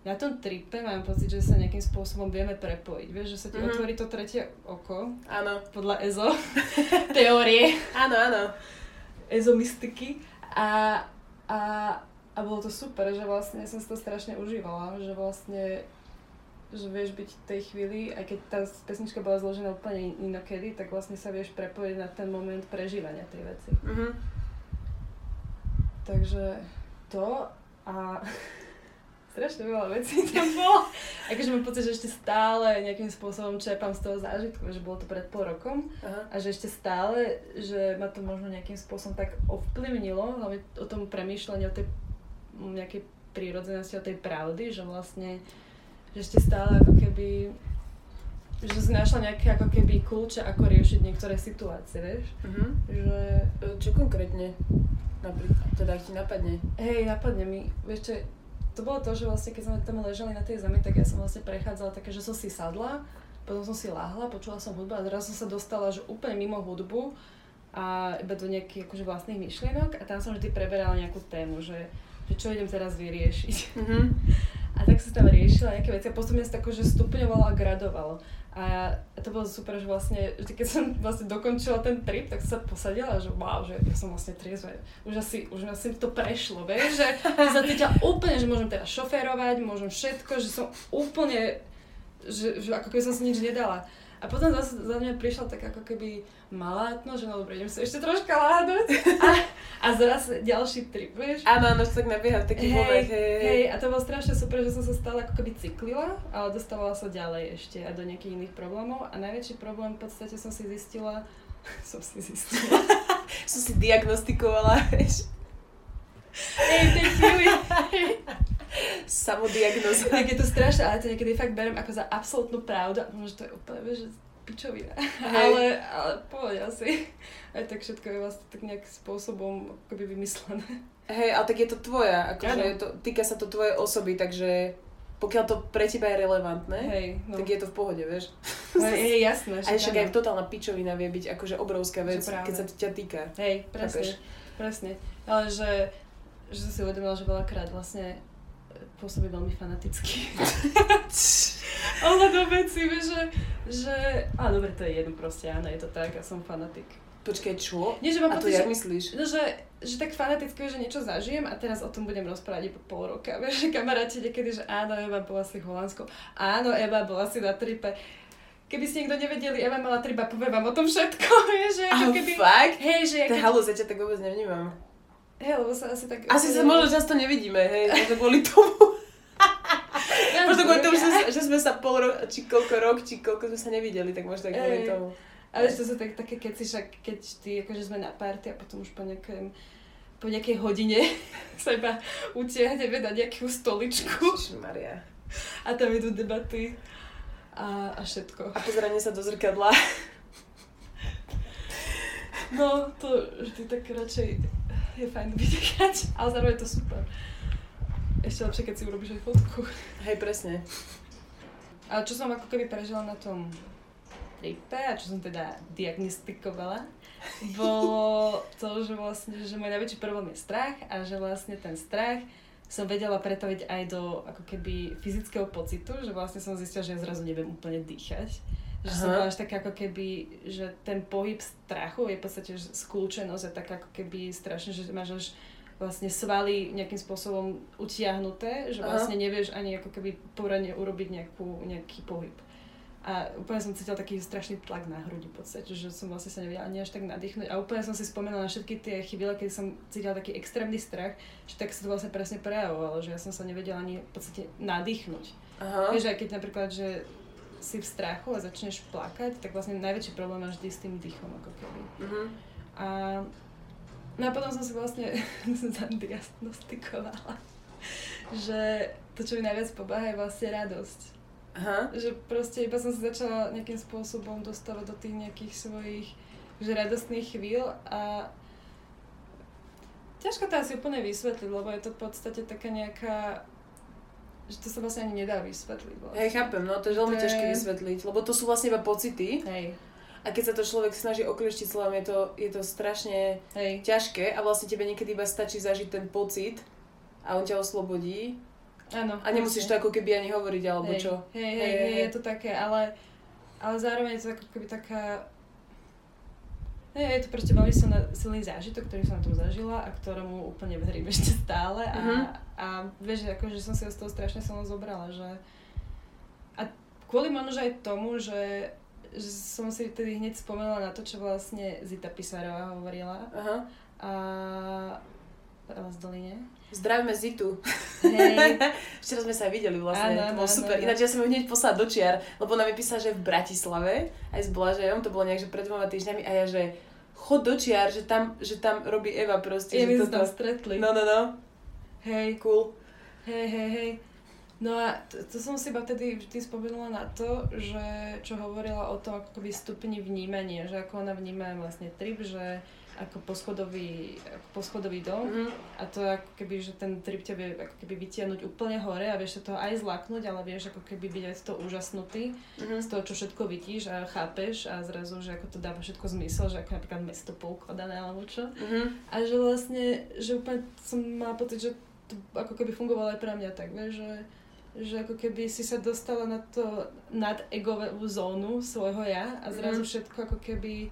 na tom tripe mám pocit, že sa nejakým spôsobom vieme prepojiť. Vieš, že sa ti mm-hmm. otvorí to tretie oko. Áno. Podľa EZO. teórie. Áno, áno. EZO mystiky. A, a, a bolo to super, že vlastne som si to strašne užívala. Že vlastne že vieš byť v tej chvíli, aj keď tá pesnička bola zložená úplne inokedy, tak vlastne sa vieš prepojiť na ten moment prežívania tej veci. Mm-hmm. Takže to a strašne veľa vecí tam bolo. Akože mám pocit, že ešte stále nejakým spôsobom čerpám z toho zážitku, že bolo to pred pol rokom Aha. a že ešte stále, že ma to možno nejakým spôsobom tak ovplyvnilo, hlavne o tom premýšľaní, o tej nejakej prírodzenosti, o tej pravdy, že vlastne, že ešte stále ako keby že si našla nejaké ako keby kľúče, ako riešiť niektoré situácie, vieš? Uh-huh. Že... E, čo konkrétne? Napríklad, teda ti napadne? Hej, napadne mi, vieš čo, to bolo to, že vlastne keď sme tam ležali na tej zemi, tak ja som vlastne prechádzala také, že som si sadla, potom som si láhla, počula som hudbu a zrazu som sa dostala že úplne mimo hudbu a iba do nejakých akože vlastných myšlienok a tam som vždy preberala nejakú tému, že, že čo idem teraz vyriešiť. Mm-hmm. A tak sa tam riešila nejaké veci a postupne sa tako, že stupňovalo a gradovalo. A to bolo super, že vlastne, že keď som vlastne dokončila ten trip, tak som sa posadila, že wow, že ja som vlastne triezva. Už asi, už asi to prešlo, vieš, že sa cítila úplne, že môžem teraz šoférovať, môžem všetko, že som úplne, že, že ako keby som si nič nedala. A potom zase za mňa prišla tak ako keby malátno, že no dobre, idem sa ešte troška láhnuť. A, a zase ďalší trip, vieš? Áno, áno, tak nabieha v takých hey, hej, hej. a to bolo strašne super, že som sa stále ako keby cyklila, ale dostávala sa ďalej ešte a do nejakých iných problémov. A najväčší problém v podstate som si zistila, som si zistila. som si diagnostikovala, vieš. Hej, tej chvíli, Samodiagnoza. tak je to strašné, ale to niekedy fakt berem ako za absolútnu pravdu. Možno to je úplne, vieš, že pičovina. Ale, ale pohode asi. Aj tak všetko je vlastne tak nejakým spôsobom akoby vymyslené. Hej, ale tak je to tvoja, akože to, týka sa to tvojej osoby, takže pokiaľ to pre teba je relevantné, Hej, no. tak je to v pohode, vieš. No, je jasné. A však aj totálna pičovina vie byť akože obrovská vec, keď sa to ťa týka. Hej, presne, Chápeš? presne. Ale že, že som si uvedomila, že veľakrát vlastne pôsobí veľmi fanaticky. Do veci, že, že... A dobre, to je jedno proste, áno, je to tak, ja som fanatik. Počkaj, čo? Nie, že mám a to pocit, ja že, myslíš? No, že, že tak fanaticky, že niečo zažijem a teraz o tom budem rozprávať po pol roka. Vieš, že kamaráti niekedy, že áno, Eva bola si v Holandsku, áno, Eva bola si na tripe. Keby ste niekto nevedeli, Eva mala triba, poviem vám o tom všetko, vieš, že ako keby... fakt? Hej, že... To keď... ja ťa tak vôbec nevnímam. Hej, lebo sa asi tak... Asi sa možno často nevidíme, hej, možno kvôli tomu. Ja, možno kvôli tomu, že, že sme sa pol rok, či koľko rok, či koľko sme sa nevideli, tak možno tak kvôli tomu. Ale to sú tak, také keci, však keď ty, akože sme na party a potom už po nejakém po nejakej hodine sa iba utiahneme na nejakú stoličku. Maria. A tam idú debaty a, a všetko. A pozeranie sa do zrkadla. No, to vždy tak radšej je fajn vydýchať, ale zároveň je to super. Ešte lepšie, keď si urobíš aj fotku. Hej, presne. Ale čo som ako keby prežila na tom tripe a čo som teda diagnostikovala, bolo to, že vlastne, že môj najväčší problém je strach a že vlastne ten strach som vedela pretaviť aj do ako keby fyzického pocitu, že vlastne som zistila, že ja zrazu neviem úplne dýchať. Že Aha. som bola až taká ako keby, že ten pohyb strachu je v podstate skľúčenosť a taká ako keby strašne, že máš až vlastne svaly nejakým spôsobom utiahnuté, že vlastne Aha. nevieš ani ako keby poradne urobiť nejakú, nejaký pohyb. A úplne som cítila taký strašný tlak na hrudi v podstate, že som vlastne sa nevedela ani až tak nadýchnuť. A úplne som si spomenula na všetky tie chvíle, keď som cítila taký extrémny strach, že tak sa to vlastne presne prejavovalo, že ja som sa nevedela ani v podstate nadýchnuť. Aha. Vieš, aj keď napríklad, že si v strachu a začneš plakať, tak vlastne najväčší problém máš vždy s tým dýchom, ako keby. Uh-huh. A, no a potom som si vlastne zadiagnostikovala, že to, čo mi najviac pomáha, je vlastne radosť Aha. Že proste iba som sa začala nejakým spôsobom dostávať do tých nejakých svojich že radostných chvíľ a ťažko to asi úplne vysvetliť, lebo je to v podstate taká nejaká že to sa vlastne ani nedá vysvetliť. Vlastne. Hej, chápem, no to je veľmi to ťažké vysvetliť, lebo to sú vlastne iba pocity. Hej. A keď sa to človek snaží oklieštiť slovami, je to, je to strašne Hej. ťažké a vlastne tebe niekedy iba stačí zažiť ten pocit a on ťa oslobodí Áno. A nemusíš to ako keby ani hovoriť, alebo hej. čo. Hej, hej, hej, hej, je to také, ale, ale zároveň je to ako keby taká... Je to proste veľmi silný, silný zážitok, ktorý som na tom zažila a ktorému úplne verím ešte stále a, uh-huh. a vieš, ako, že som si z toho strašne silno zobrala, že a kvôli možno aj tomu, že, že som si vtedy hneď spomenula na to, čo vlastne Zita Pisarová hovorila uh-huh. a z Doline Zdravíme Zitu. Hej. Včera sme sa videli vlastne, ano, to bolo ano, super. Ano. Ináč ja som ju hneď poslala do čiar, lebo ona mi písala, že v Bratislave, aj s Blažejom, to bolo nejak, že pred dvoma týždňami a ja, že chod do čiar, že tam, že tam robí Eva proste. Ja my sme tam stretli. No, no, no. Hej. Cool. Hej, hej, hej. No a to, to som si iba vtedy vždy spomenula na to, že čo hovorila o tom ako keby stupni vnímania, že ako ona vníma vlastne trip, že ako poschodový, ako poschodový dom mm-hmm. a to ako keby, že ten trip ťa vie ako keby vytiahnuť úplne hore a vieš sa toho aj zlaknúť, ale vieš ako keby byť aj z toho úžasnutý, mm-hmm. z toho, čo všetko vidíš a chápeš a zrazu, že ako to dáva všetko zmysel, že ako napríklad mesto poukladané alebo čo. Mm-hmm. A že vlastne, že úplne som mala pocit, že to ako keby fungovalo aj pre mňa tak, vieš, že že ako keby si sa dostala na to nad egovú zónu svojho ja a zrazu mm-hmm. všetko ako keby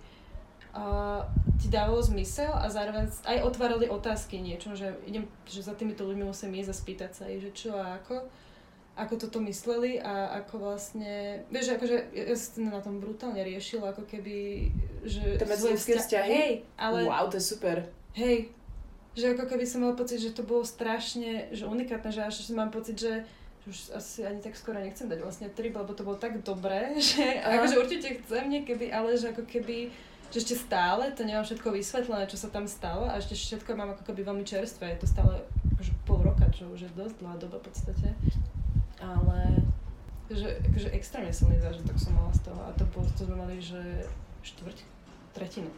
uh, ti dávalo zmysel a zároveň aj otvárali otázky niečo, že idem, že za týmito ľuďmi musím ísť a spýtať sa ich, že čo a ako, ako toto mysleli a ako vlastne, vieš, akože ja som na tom brutálne riešila, ako keby, že... To medziludské vzťahy? Hej, ale... Wow, to je super. Hej, že ako keby som mala pocit, že to bolo strašne, že unikátne, že až mám pocit, že už asi ani tak skoro nechcem dať vlastne trip, lebo to bolo tak dobré, že akože určite chcem niekedy, ale že ako keby že ešte stále to nemám všetko vysvetlené, čo sa tam stalo a ešte všetko mám ako keby veľmi čerstvé. Je to stále už pol roka, čo už je dosť dlhá doba v podstate. Ale že, akože extrémne silný zážitok som mala z toho a to, to sme mali, že štvrť, tretinu.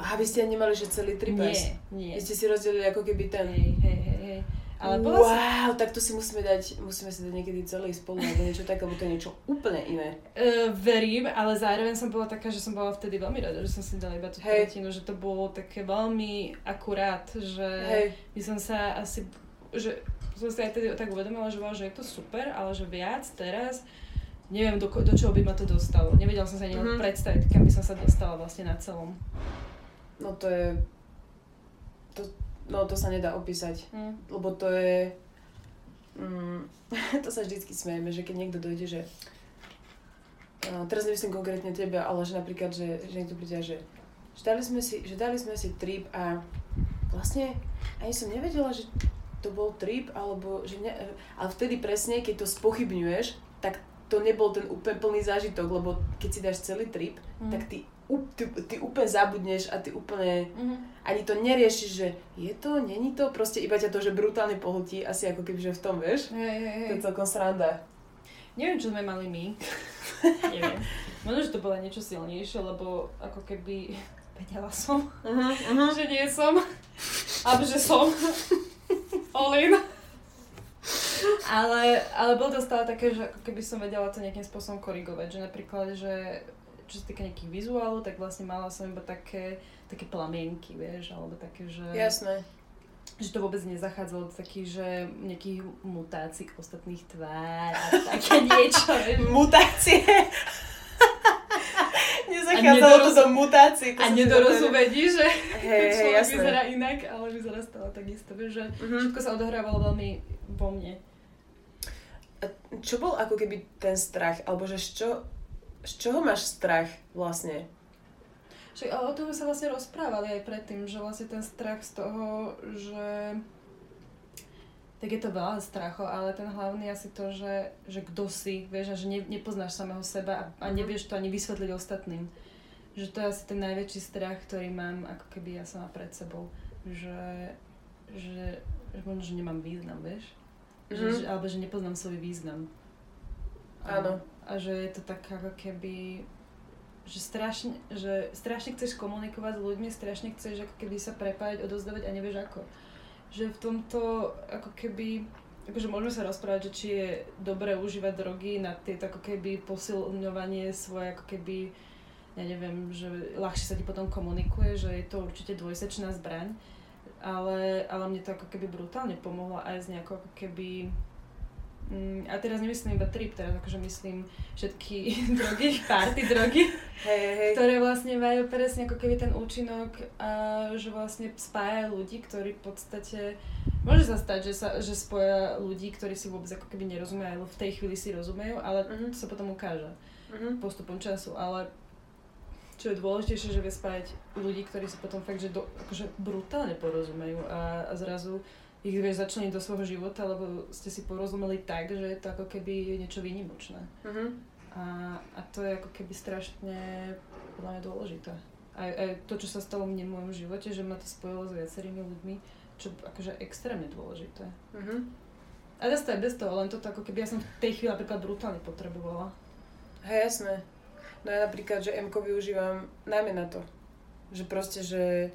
A vy ste nemali, že celý tripers? Nie, nie. Vy ste si rozdelili ako keby ten... Hej, hej, hej, hej. Ale wow, si... tak to si musíme dať, musíme si dať niekedy celý spolu, alebo niečo také, lebo to je niečo úplne iné. Uh, verím, ale zároveň som bola taká, že som bola vtedy veľmi rada, že som si dala iba tú hey. tretinu, že to bolo také veľmi akurát, že hey. by som sa asi, že som si aj tedy tak uvedomila, že, že je to super, ale že viac teraz neviem, do, do čoho by ma to dostalo. Nevedela som sa ani mm-hmm. predstaviť, kam by som sa dostala vlastne na celom. No to je... To, no to sa nedá opísať, mm. lebo to je... Mm, to sa vždycky smejeme, že keď niekto dojde, že... Uh, teraz nemyslím konkrétne teba, ale že napríklad, že, že niekto príde, že, že, dali sme si, že dali sme si trip a vlastne ani som nevedela, že to bol trip, alebo že ne, ale vtedy presne, keď to spochybňuješ, tak to nebol ten úplne plný zážitok, lebo keď si dáš celý trip, mm. tak ty, ty, ty úplne zabudneš a ty úplne mm. ani to neriešiš, že je to, není to, proste iba ťa to, že brutálne pohltí, asi ako keby, že v tom, vieš? Hey, hey, hey. To je celkom sranda. Neviem, čo sme mali my. Neviem. Možno, že to bolo niečo silnejšie, lebo ako keby vedela som, uh-huh, uh-huh. že nie som. A že som. Olin. ale, ale bolo to stále také, že ako keby som vedela to nejakým spôsobom korigovať, že napríklad, že čo sa týka nejakých vizuálov, tak vlastne mala som iba také, také plamienky, vieš, alebo také, že... Jasné. Že to vôbec nezachádzalo do takých, že nejakých mutácií ostatných tvár a také niečo. Mutácie? Nezachádzalo to do mutácií. a nedorozumení, že hey, človek hey, vyzerá inak, ale vyzerá stále takisto. Vieš, že mm-hmm. všetko sa odohrávalo veľmi vo mne. A čo bol ako keby ten strach? Alebo že čo, z čoho máš strach vlastne? Že, ale o tom sa vlastne rozprávali aj predtým, že vlastne ten strach z toho, že tak je to veľa strachov, ale ten hlavný asi to, že, že kto si, vieš, a že ne, nepoznáš samého seba a, a mhm. nevieš to ani vysvetliť ostatným. Že to je asi ten najväčší strach, ktorý mám, ako keby ja sama pred sebou. Že, že, že možno, že nemám význam, vieš? Že, že, alebo že nepoznám svoj význam. Áno. A, že je to tak ako keby že strašne, že strašne chceš komunikovať s ľuďmi, strašne chceš ako keby sa prepájať, odozdávať a nevieš ako. Že v tomto ako keby akože môžeme sa rozprávať, že či je dobré užívať drogy na tieto ako keby posilňovanie svoje ako keby ja neviem, že ľahšie sa ti potom komunikuje, že je to určite dvojsečná zbraň, ale, ale mne to ako keby brutálne pomohlo aj z nejakou ako keby a teraz nemyslím iba trip, teraz akože myslím všetky drogy, party drogy, hey, hey. ktoré vlastne majú presne ako keby ten účinok, a že vlastne spája ľudí, ktorí v podstate, môže sa stať, že, sa, že spoja ľudí, ktorí si vôbec ako keby nerozumejú, alebo v tej chvíli si rozumejú, ale uh-huh. to sa potom ukáže uh-huh. postupom času, ale čo je dôležitejšie, že vie spájať ľudí, ktorí si potom fakt, že do, akože brutálne porozumejú a, a zrazu ich vieš začleniť do svojho života, lebo ste si porozumeli tak, že je to ako keby niečo výnimočné. Uh-huh. A, a to je ako keby strašne podľa mňa dôležité. Aj, aj to, čo sa stalo mne v mojom živote, že ma to spojilo s viacerými ľuďmi, čo akože extrémne dôležité. Uh-huh. A zase to aj bez toho, len toto ako keby ja som v tej chvíli napríklad brutálne potrebovala. Hej, jasné. No ja napríklad, že MK využívam najmä na to. Že proste, že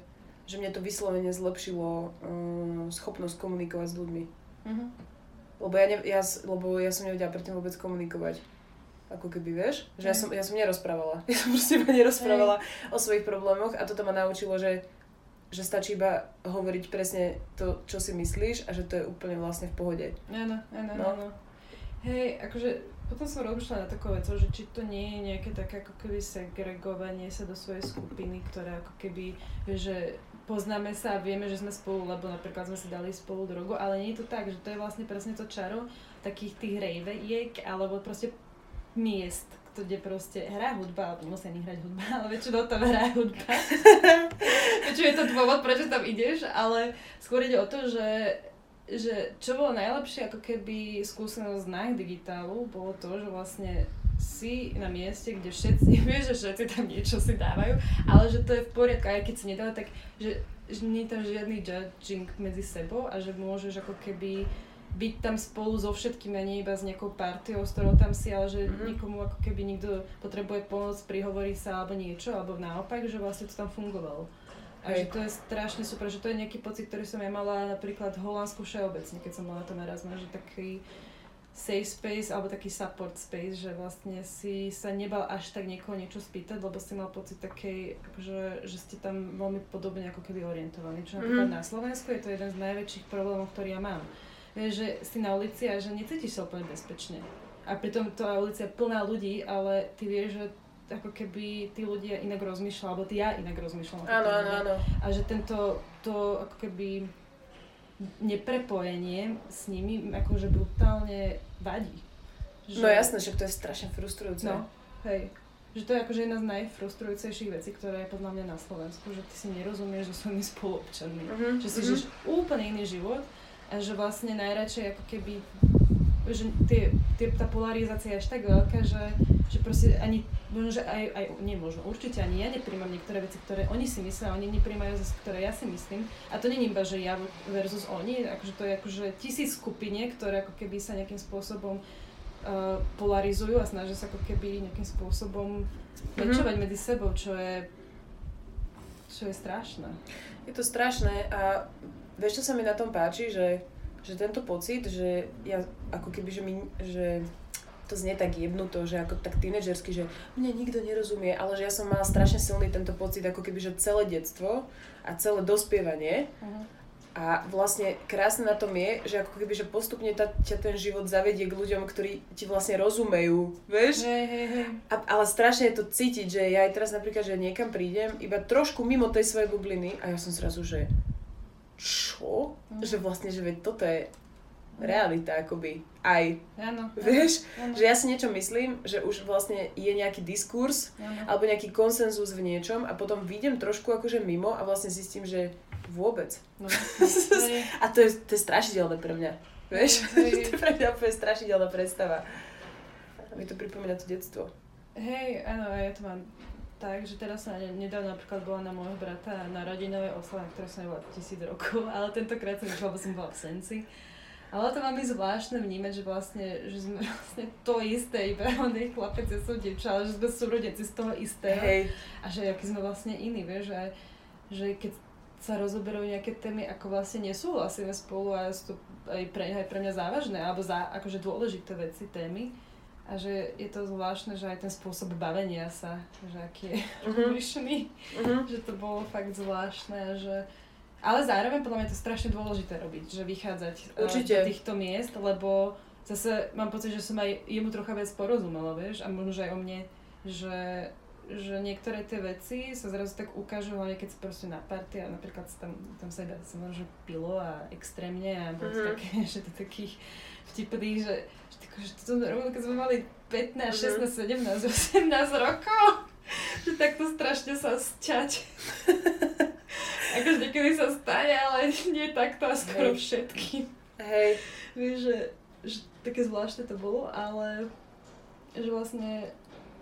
že mne to vyslovene zlepšilo um, schopnosť komunikovať s ľuďmi. Uh-huh. Lebo, ja ne, ja, lebo ja som nevedela predtým vôbec komunikovať. Ako keby, vieš? Že ja som, ja som nerozprávala. Ja som proste iba nerozprávala hey. o svojich problémoch a toto ma naučilo, že, že stačí iba hovoriť presne to, čo si myslíš a že to je úplne vlastne v pohode. Áno, áno, no. áno. Hej, akože potom som rozmýšľala na takou vecou, že či to nie je nejaké také ako keby segregovanie sa do svojej skupiny, ktoré ako keby, že poznáme sa a vieme, že sme spolu, lebo napríklad sme si dali spolu drogu, ale nie je to tak, že to je vlastne presne to čaro takých tých ravejiek, alebo proste miest, kde proste hrá hudba, alebo nemusí ani hrať hudba, ale väčšinou tam hrá hudba. väčšinou je to dôvod, prečo tam ideš, ale skôr ide o to, že že čo bolo najlepšie ako keby skúsenosť na digitálu, bolo to, že vlastne si na mieste, kde všetci, vieš, že všetci tam niečo si dávajú, ale že to je v poriadku, aj keď si nedáva, tak že že nie je tam žiadny judging medzi sebou a že môžeš ako keby byť tam spolu so všetkými a nie iba s nejakou partiou, s ktorou tam si, ale že mm-hmm. nikomu ako keby nikto potrebuje pomoc, prihovorí sa alebo niečo, alebo naopak, že vlastne to tam fungovalo. A že to je strašne super, že to je nejaký pocit, ktorý som ja mala napríklad v Holandsku všeobecne, keď som mala tam Erasmus, že taký safe space alebo taký support space, že vlastne si sa nebal až tak niekoho niečo spýtať, lebo si mal pocit takej, akože, že ste tam veľmi podobne ako keby orientovaní. Čo napríklad mm. na Slovensku je to jeden z najväčších problémov, ktorý ja mám. Vieš, že si na ulici a že necítiš sa úplne bezpečne. A pritom tá ulica je plná ľudí, ale ty vieš, že ako keby tí ľudia inak rozmýšľali, alebo ty ja inak rozmýšľam. Áno, áno, áno. A že tento, to ako keby neprepojenie s nimi akože brutálne vadí. Že... No jasné, že to je strašne frustrujúce. No, hej. Že to je akože jedna z najfrustrujúcejších vecí, ktorá je podľa mňa na Slovensku, že ty si nerozumieš so svojimi spoluobčanmi. Uh-huh, že si uh-huh. žiješ úplne iný život a že vlastne najradšej ako keby že tie, tie, tá polarizácia je až tak veľká, že, že proste ani, možno, že aj, aj, nie možno, určite ani ja nepríjmam niektoré veci, ktoré oni si myslia, oni nepríjmajú zase, ktoré ja si myslím. A to není iba, že ja versus oni, akože to je akože tisíc skupine, ktoré ako keby sa nejakým spôsobom uh, polarizujú a snažia sa ako keby nejakým spôsobom mm-hmm. medzi sebou, čo je, čo je strašné. Je to strašné a vieš, čo sa mi na tom páči, že že tento pocit, že ja ako keby, že, mi, že to znie tak jebnuto, že ako tak tínedžersky, že mne nikto nerozumie, ale že ja som mala strašne silný tento pocit, ako keby, že celé detstvo a celé dospievanie uh-huh. a vlastne krásne na tom je, že ako keby, že postupne ta, ťa ten život zavedie k ľuďom, ktorí ti vlastne rozumejú, vieš? Hey, hey, hey. A, ale strašne je to cítiť, že ja aj teraz napríklad, že niekam prídem, iba trošku mimo tej svojej bubliny a ja som zrazu, že čo? Mm. Že vlastne, že veď toto je realita akoby aj. Ano, Vieš? Ano. Že ja si niečo myslím, že už vlastne je nejaký diskurs ano. alebo nejaký konsenzus v niečom a potom vidím trošku akože mimo a vlastne zistím, že vôbec. No, a to je, to je strašidelné pre mňa. Vieš? to je pre mňa úplne strašidelná predstava. A mi to pripomína to detstvo. Hej, áno, ja to mám tak, že teraz som nedávno napríklad bola na môjho brata na rodinovej oslave, ktoré som nebola tisíc rokov, ale tentokrát som išla, lebo som bola v Senci. Ale to máme zvláštne vnímať, že vlastne, že sme vlastne to isté, iba on je chlapec, ja som dievča, ale že sme súrodenci z toho istého. Hej. A že aký sme vlastne iní, vieš, že, že keď sa rozoberajú nejaké témy, ako vlastne nesúhlasíme spolu a sú to aj pre, aj pre mňa závažné, alebo za, akože dôležité veci, témy, a že je to zvláštne, že aj ten spôsob bavenia sa, že aký je uh-huh. uh-huh. že to bolo fakt zvláštne, že ale zároveň podľa mňa je to strašne dôležité robiť, že vychádzať eh, Určite. do týchto miest, lebo zase mám pocit, že som aj jemu trocha viac porozumela, vieš, a možno, že aj o mne, že, že niektoré tie veci sa zrazu tak ukážu, hlavne keď si proste na party a napríklad tam, tam sa iba možno pilo a extrémne a bolo uh-huh. také, že to takých vtipných, že že to robili, keď sme mali 15, 16, 17, 18 rokov. že takto strašne sa sťať. akože niekedy sa stane, ale nie takto a skoro Hej. všetkým. Hej. Vieš, že, že také zvláštne to bolo, ale že vlastne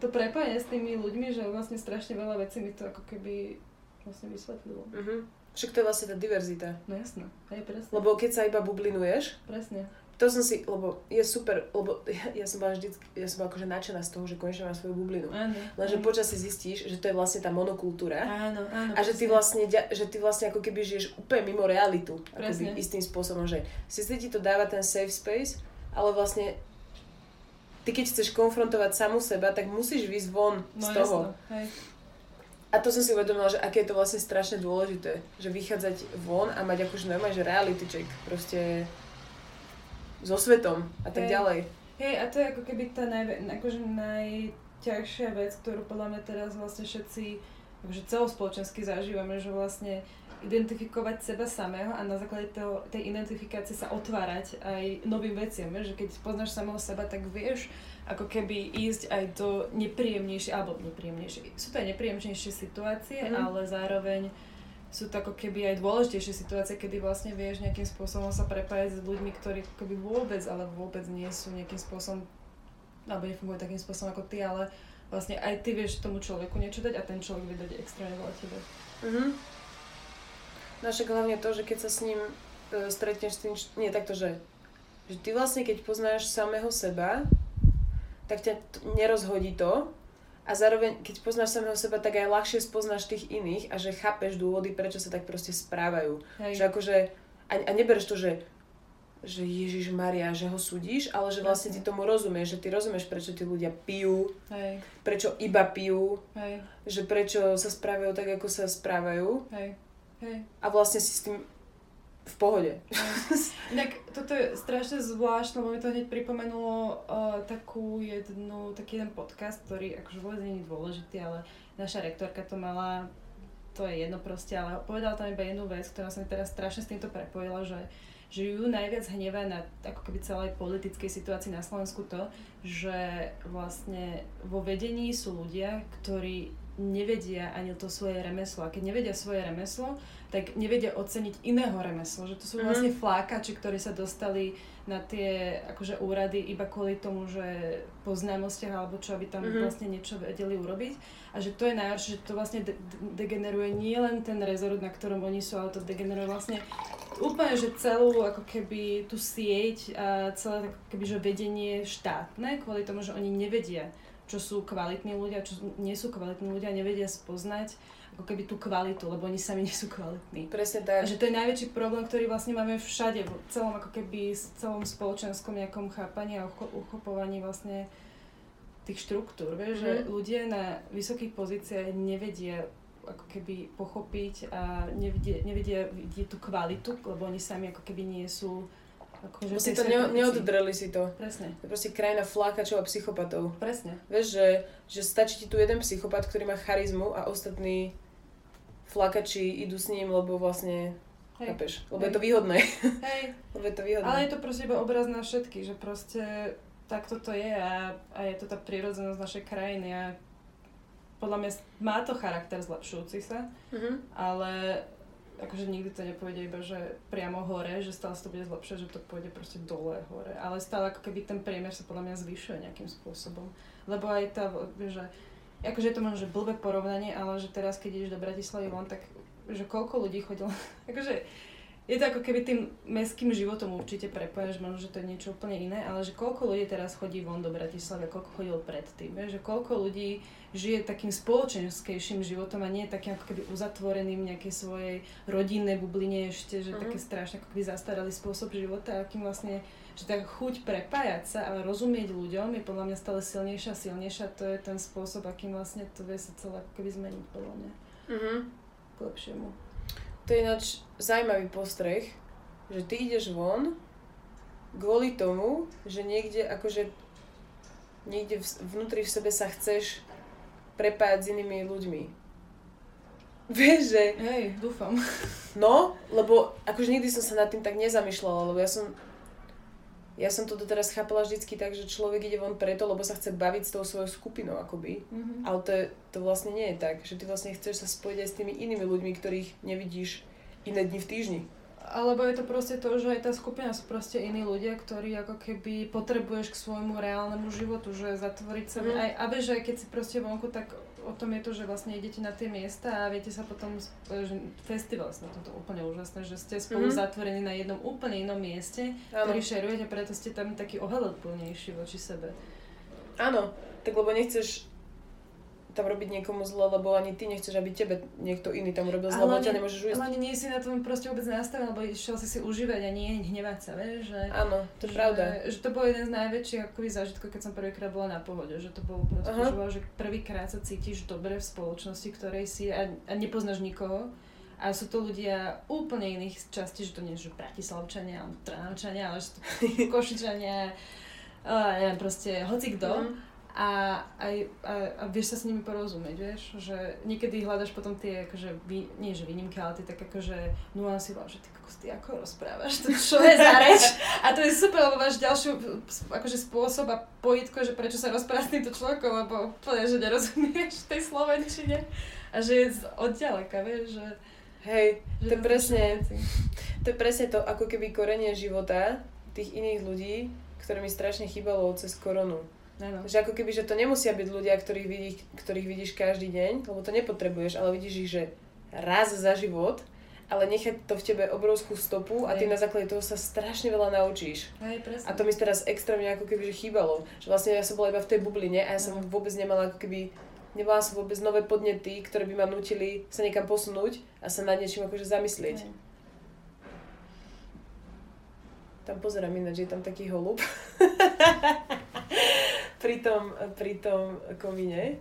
to prepojenie s tými ľuďmi, že vlastne strašne veľa vecí mi to ako keby vlastne vysvetlilo. Uh-huh. Však to je vlastne tá diverzita. No jasno, aj presne. Lebo keď sa iba bublinuješ, presne to som si, lebo je super, lebo ja, ja som bola vždy, ja som bola akože nadšená z toho, že konečne mám svoju bublinu. Áno. Lenže počasie zistíš, že to je vlastne tá monokultúra. Áno, áno. A že ty vlastne, že ty vlastne ako keby žiješ úplne mimo realitu. Akoby istým spôsobom, že si ti to dáva ten safe space, ale vlastne ty keď chceš konfrontovať samu seba, tak musíš výsť von no, z toho. Jasno. Hej. A to som si uvedomila, že aké je to vlastne strašne dôležité. Že vychádzať von a mať akože normálne, že reality check. Proste so svetom a tak hey. ďalej. Hej, a to je ako keby tá najve, akože najťažšia vec, ktorú podľa mňa teraz vlastne všetci akože celospoločensky zažívame, že vlastne identifikovať seba samého a na základe toho, tej identifikácie sa otvárať aj novým veciam, že keď poznáš samého seba, tak vieš ako keby ísť aj do nepríjemnejšie, alebo nepríjemnejšie, sú to aj nepríjemnejšie situácie, mm. ale zároveň sú to ako keby aj dôležitejšie situácie, kedy vlastne vieš nejakým spôsobom sa prepájať s ľuďmi, ktorí keby vôbec, ale vôbec nie sú nejakým spôsobom, alebo nefungujú takým spôsobom ako ty, ale vlastne aj ty vieš tomu človeku niečo dať a ten človek vie dať extrémne veľa tebe. Mm-hmm. Hlavne to, že keď sa s ním e, stretneš s tým, nie takto, že, že ty vlastne keď poznáš samého seba, tak ťa t- nerozhodí to a zároveň keď poznáš samého seba, tak aj ľahšie spoznáš tých iných a že chápeš dôvody, prečo sa tak proste správajú. Hej. Že akože, a, a nebereš to, že že Ježiš Maria, že ho súdiš, ale že vlastne ty tomu rozumieš, že ty rozumieš, prečo tí ľudia pijú, Hej, prečo iba pijú, hej, že prečo sa správajú tak, ako sa správajú hej, hej. a vlastne si s tým v pohode. Inak toto je strašne zvláštne, lebo mi to hneď pripomenulo uh, takú jednu, taký jeden podcast, ktorý akože vôbec nie je dôležitý, ale naša rektorka to mala, to je jedno proste, ale povedala tam iba jednu vec, ktorá sa mi teraz strašne s týmto prepojila, že že ju najviac hnevá na ako keby celej politickej situácii na Slovensku to, že vlastne vo vedení sú ľudia, ktorí nevedia ani to svoje remeslo. A keď nevedia svoje remeslo, tak nevedia oceniť iného remeslo. Že to sú vlastne flákači, ktorí sa dostali na tie akože úrady iba kvôli tomu, že po známostiach alebo čo, aby tam Mhm. vlastne niečo vedeli urobiť. A že to je najhoršie, že to vlastne de- degeneruje nie len ten rezort, na ktorom oni sú, ale to degeneruje vlastne úplne, že celú ako keby tú sieť a celé ako keby, že vedenie štátne, kvôli tomu, že oni nevedia, čo sú kvalitní ľudia, čo nie sú kvalitní ľudia, nevedia spoznať ako keby tú kvalitu, lebo oni sami nie sú kvalitní. Presne A tak. že to je najväčší problém, ktorý vlastne máme všade, v celom ako keby s celom spoločenskom nejakom chápaní a ucho- uchopovaní vlastne tých štruktúr, vieš, že Mhm. ľudia na vysokých pozíciách nevedia ako keby pochopiť a nevedia, nevedia vidieť tú kvalitu, lebo oni sami ako keby nie sú akože si v to ne, neoddreli si to. Presne, To je proste krajina flákačov a psychopatov. presne. Vieš, že, že stačí ti tu jeden psychopat, ktorý má charizmu a ostatní flakači idú s ním, lebo vlastne, Hej. chápeš, lebo Hej. je to výhodné. Hej, lebo je to výhodné. ale je to proste iba obraz na všetky, že proste takto to je a, a je to tá prírodzenosť našej krajiny a podľa mňa má to charakter zlepšujúci sa, Mhm. ale akože nikdy to nepôjde iba, že priamo hore, že stále sa to bude zlepšať, že to pôjde proste dole hore. Ale stále ako keby ten priemer sa podľa mňa zvyšuje nejakým spôsobom. Lebo aj tá, že akože je to možno že blbé porovnanie, ale že teraz keď ideš do Bratislavy von, tak že koľko ľudí chodilo, akože je to ako keby tým mestským životom určite prepojené, že možno, že to je niečo úplne iné, ale že koľko ľudí teraz chodí von do Bratislavy a koľko chodilo predtým, že koľko ľudí žije takým spoločenskejším životom a nie takým ako keby uzatvoreným nejakej svojej rodinnej bubline ešte, že Mhm. také strašne ako keby zastaralý spôsob života, akým vlastne, že tá chuť prepájať sa a rozumieť ľuďom je podľa mňa stále silnejšia a silnejšia, to je ten spôsob, akým vlastne to vie sa celé ako keby zmeniť podľa mňa Mhm. k lepšiemu. To je ináč zaujímavý postreh, že ty ideš von kvôli tomu, že niekde akože niekde vnútri v sebe sa chceš prepájať s inými ľuďmi. Vieš, že Hej, dúfam. no, lebo akože nikdy som sa nad tým tak nezamýšľala, lebo ja som ja som to doteraz chápala vždycky tak, že človek ide von preto, lebo sa chce baviť s tou svojou skupinou akoby. Mhm. Ale to, je, to vlastne nie je tak, že ty vlastne chceš sa spojiť aj s tými inými ľuďmi, ktorých nevidíš iné dni v týždni. Alebo je to proste to, že aj tá skupina sú proste iní ľudia, ktorí ako keby potrebuješ k svojmu reálnemu životu, že zatvoriť sa... Mhm. Aj, a vieš, že aj keď si proste vonku, tak o tom je to, že vlastne idete na tie miesta a viete sa potom... Že festival je na toto úplne úžasné, že ste spolu Mhm. zatvorení na jednom úplne inom mieste, Áno. ktorý šerujete, preto ste tam taký ohľadplnejší voči sebe. Áno, tak lebo nechceš tam robiť niekomu zle, lebo ani ty nechceš, aby tebe niekto iný tam urobil zle, lebo ťa nemôžeš ujsť. ale nie si na tom proste vôbec nastavený, lebo išiel si si užívať a nie hnevať sa, vieš, že... Áno, to je že, pravda. Že to bol jeden z najväčších akoby zážitkov, keď som prvýkrát bola na pohode, že to bolo proste, Aha. že, bolo, že prvýkrát sa cítiš dobre v spoločnosti, ktorej si a, a nepoznáš nikoho. A sú to ľudia úplne iných častí, že to nie sú Bratislavčania, alebo Trnavčania, ale že to Košičania, a neviem, proste hoci kto. Mhm. A, aj, a, a vieš sa s nimi porozumieť, vieš, že niekedy hľadaš potom tie, akože, vý, nie že výnimky, ale tie tak akože nuansy, že ty kokos, ty ako rozprávaš, to čo je za reč? A to je super, lebo máš ďalšiu akože spôsob a pojitko, že prečo sa rozprávaš s týmto človekom, lebo úplne, že nerozumieš tej slovenčine a že je odďaleka, vieš, že... Hej, že to presne, to je presne to, ako keby korenie života tých iných ľudí, ktoré mi strašne chýbalo cez koronu. Áno. Že ako keby, že to nemusia byť ľudia, ktorých vidíš, ktorých vidíš každý deň, lebo to nepotrebuješ, ale vidíš ich, že raz za život ale nechať to v tebe obrovskú stopu a ty na základe toho sa strašne veľa naučíš. Hej, presne. A to mi teraz extrémne ako keby že chýbalo. Že vlastne ja som bola iba v tej bubline a ja som vôbec nemala ako keby nemala som vôbec nové podnety, ktoré by ma nutili sa niekam posunúť a sa nad niečím akože zamyslieť. Hej. Tam pozerám ináč, je tam taký holub. pri, tom, pri tom komíne